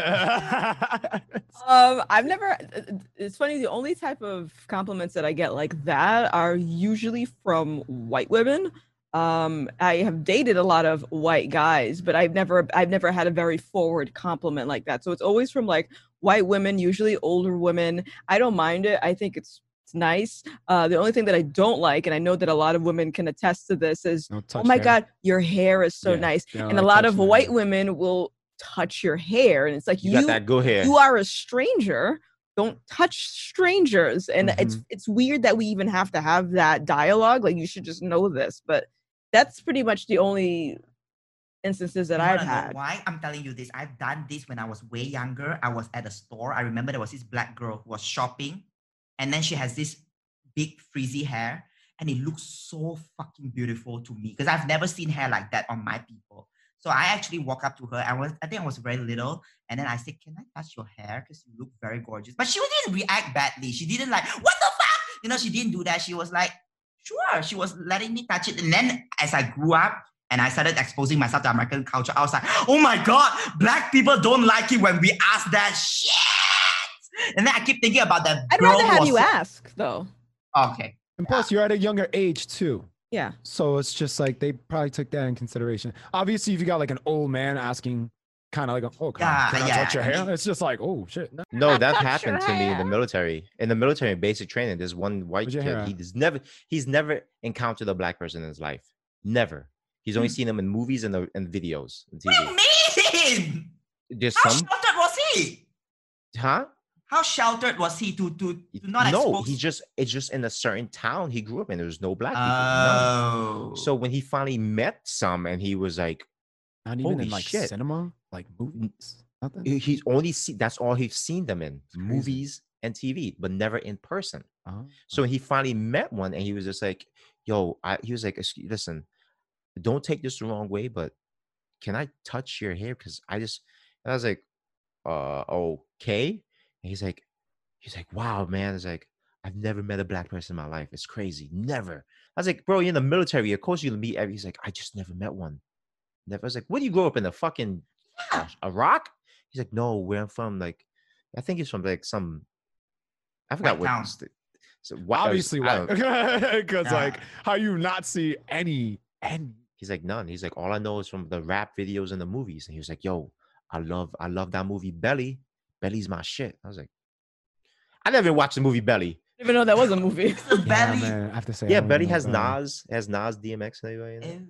Um, I've never. It's funny. The only type of compliments that I get like that are usually from white women. Um, I have dated a lot of white guys, but I've never, I've never had a very forward compliment like that. So it's always from like white women, usually older women. I don't mind it. I think it's it's nice. Uh, the only thing that I don't like, and I know that a lot of women can attest to this, is oh my hair. god, your hair is so Yeah, nice. And a lot of touching white women will touch your hair, and it's like you, you got that good hair you are a stranger don't touch strangers and it's Mm-hmm. it's weird that we even have to have that dialogue like you should just know this but that's pretty much the only instances that i've had Why I'm telling you this? I've done this when I was way younger. I was at a store. I remember there was this black girl who was shopping, and then she has this big frizzy hair, and it looks so fucking beautiful to me because I've never seen hair like that on my people. So I actually walk up to her. I was, I think I was very little, and then I said, "Can I touch your hair? Because you look very gorgeous." But she didn't react badly. She didn't like, "What the fuck?" You know, she didn't do that. She was like, "Sure." She was letting me touch it, and then as I grew up, and I started exposing myself to American culture, I was like, oh my God, black people don't like it when we ask that shit. And then I keep thinking about that. i'd rather have was you so- ask though Okay. And plus, you're at a younger age too. yeah So it's just like they probably took that in consideration. Obviously, if you got like an old man asking, kind of like, oh, can, I- Yeah, can I yeah, touch your hair? It's just like, oh shit. no. No, that happened to me in the military. In the military, basic training, there's one white Where's kid. hair He at? has never, he's never encountered a black person in his life. Never. He's only Hmm. seen them in movies and the and videos and What do TV. you mean? There's How some, sheltered was he? huh? How sheltered was he to to, to not no, expose? he's just it's just in a certain town he grew up in. There was no black people. none. Oh. So when he finally met some, and he was like, Not even Holy in like shit. cinema, like movies, nothing. he's only see that's all he's seen them in movies and TV, but never in person. Uh-huh. So he finally met one, and he was just like, "Yo," I, he was like, "Listen, don't take this the wrong way, but can I touch your hair? Because I just," and I was like, "Uh, okay." And he's like, "He's like, wow, man." It's like, "I've never met a black person in my life. It's crazy. Never." I was like, "Bro, you're in the military. Of course you'll meet every." He's like, "I just never met one. Never." I was like, "Where do you grow up in the fucking a rock?" He's like, "No, where I'm from, like, I think he's from like some." I forgot what. town. So what, Obviously, white. Because like, how you not see any any? He's like, none. He's like, all I know is from the rap videos and the movies. And he was like, yo, I love, I love that movie Belly. Belly's my shit. I was like, I never watched the movie Belly. I didn't even know that was a movie The Yeah, belly. man, I have to say. Yeah, Belly has Belly. Nas, has Nas, DMX, and anybody. in it?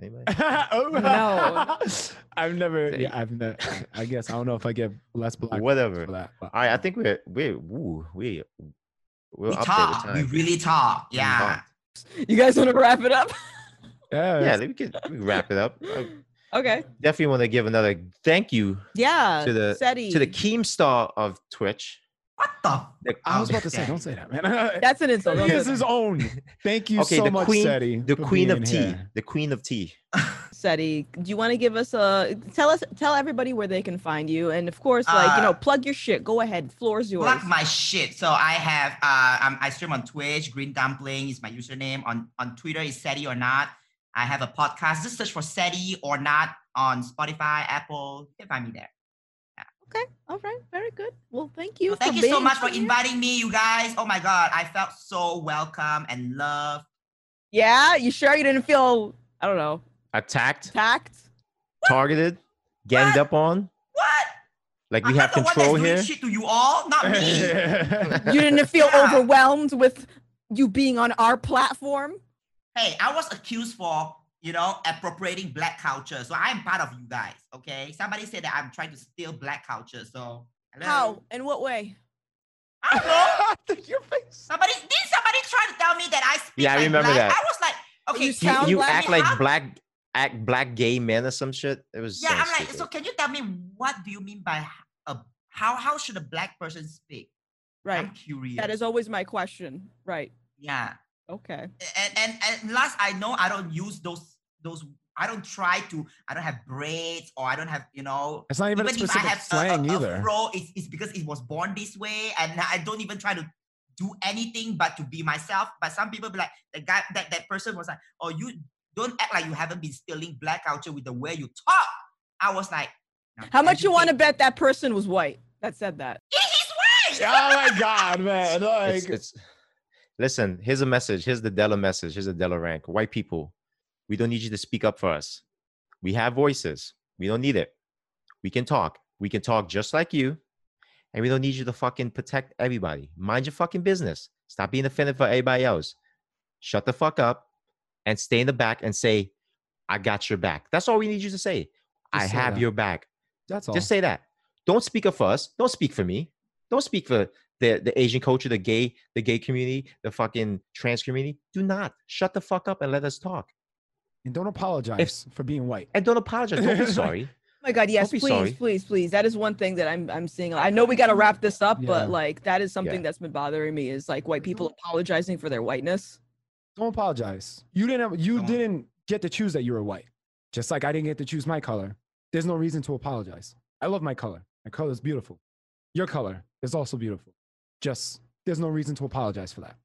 Anybody? oh No. I've never. Yeah, I've never. I guess I don't know if I get less black Whatever. for that. But, All right, I think we're we're ooh, we we're We up talk. We really talk. Yeah. you guys want to wrap it up yeah, yeah, it's- we could we can wrap it up. Okay definitely want to give another thank you yeah to the Seti. to the Keemstar of Twitch. What the? The- I was about to say, don't say that, man. that's an insult don't he is his own. Thank you Okay, so the much, queen, Seti, the queen of being tea, here. the queen of tea. Seti. Do you want to give us a tell us tell everybody where they can find you, and of course, like you know, Uh, plug your shit. Go ahead, floor is yours. Plug my shit. So I have uh I'm, I stream on Twitch. Green Dumpling is my username. On on Twitter is SETI or not. I have a podcast. Just search for SETI or not on Spotify, Apple. You can find me there. Okay, all right, very good. Well, thank you. Well, thank for you so much for here. inviting me, you guys. Oh my god, I felt so welcome and loved. Yeah, you sure you didn't feel I don't know Attacked, attacked? targeted, ganged up on. What? Like I'm we have not the one control that's doing here. shit to you all, not me. You didn't feel Yeah. overwhelmed with you being on our platform? Hey, I was accused for, you know, appropriating black culture. So I'm part of you guys, okay? Somebody said that I'm trying to steal black culture. So, hello? How? In what way? I don't know. Your face. Somebody, did somebody try to tell me that I speak Yeah, I like remember black? that. I was like, okay, You You, sound you black. act How- like black, act black gay men or some shit. It was Yeah, so I'm like, so can you tell me what do you mean by a, how, how should a black person speak? Right. I'm curious. That is always my question. Right. Yeah. Okay. and and and last I know, I don't use those those. I don't try to. I don't have braids or I don't have you know. It's not even, a if I specific have slang a, a, either. fro, it's, it's because it was born this way, and I don't even try to do anything but to be myself. But some people be like, the guy that that person was like, oh, you don't act like you haven't been stealing black culture with the way you talk. I was like, "Now How much you want to bet that person was white that said that? He- He's white. oh my god, man! Like, it's, it's listen here's a message. Here's the della message. Here's the della rank. White people we don't need you to speak up for us. We have voices. We don't need it. We can talk. We can talk just like you and we don't need you to fucking protect everybody. Mind your fucking business. Stop being offended for everybody else. Shut the fuck up and stay in the back and say i got your back. That's all we need you to say. I say have that. your back. That's all. just say that. Don't speak up for us. Don't speak for me. Don't speak for the, the Asian culture, the gay, the gay community, the fucking trans community. Do not. Shut the fuck up and let us talk. and don't apologize for being white. And don't apologize. Don't be sorry. Oh my God, yes, please, sorry. please, please. That is one thing that I'm I'm seeing. I know we got to wrap this up, Yeah. but like that is something Yeah. that's been bothering me is like white people mm-hmm. apologizing for their whiteness. Don't apologize. You didn't. Have, you Don't. didn't get to choose that you were white. Just like I didn't get to choose my color. There's no reason to apologize. I love my color. My color is beautiful. Your color is also beautiful. Just there's no reason to apologize for that.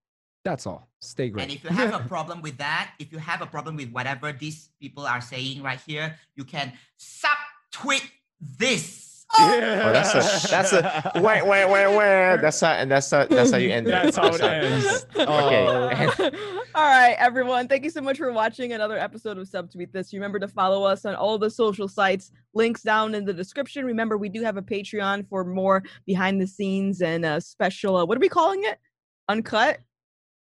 That's all. Stay great. And if you have a problem with that, if you have a problem with whatever these people are saying right here, you can subtweet this. Oh, that's a that's a wait, wait, wait, wait. That's how and that's how that's how you end it. That's how it ends. Okay. Oh. All right, everyone. Thank you so much for watching another episode of Subtweet This. Remember to follow us on all the social sites. Links down in the description. Remember, we do have a Patreon for more behind the scenes and uh, special. Uh, what are we calling it? Uncut,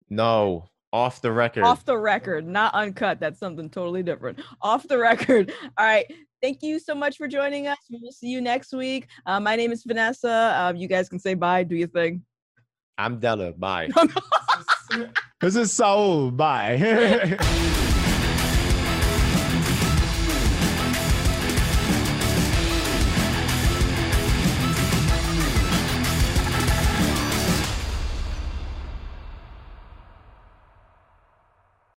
No, off the record. off the record, not uncut. That's something totally different. Off the record. All right. Thank you so much for joining us. We will see you next week. Uh, my name is Vanessa. Um, you guys can say bye. Do your thing. I'm Della. Bye. this is Saul. Bye.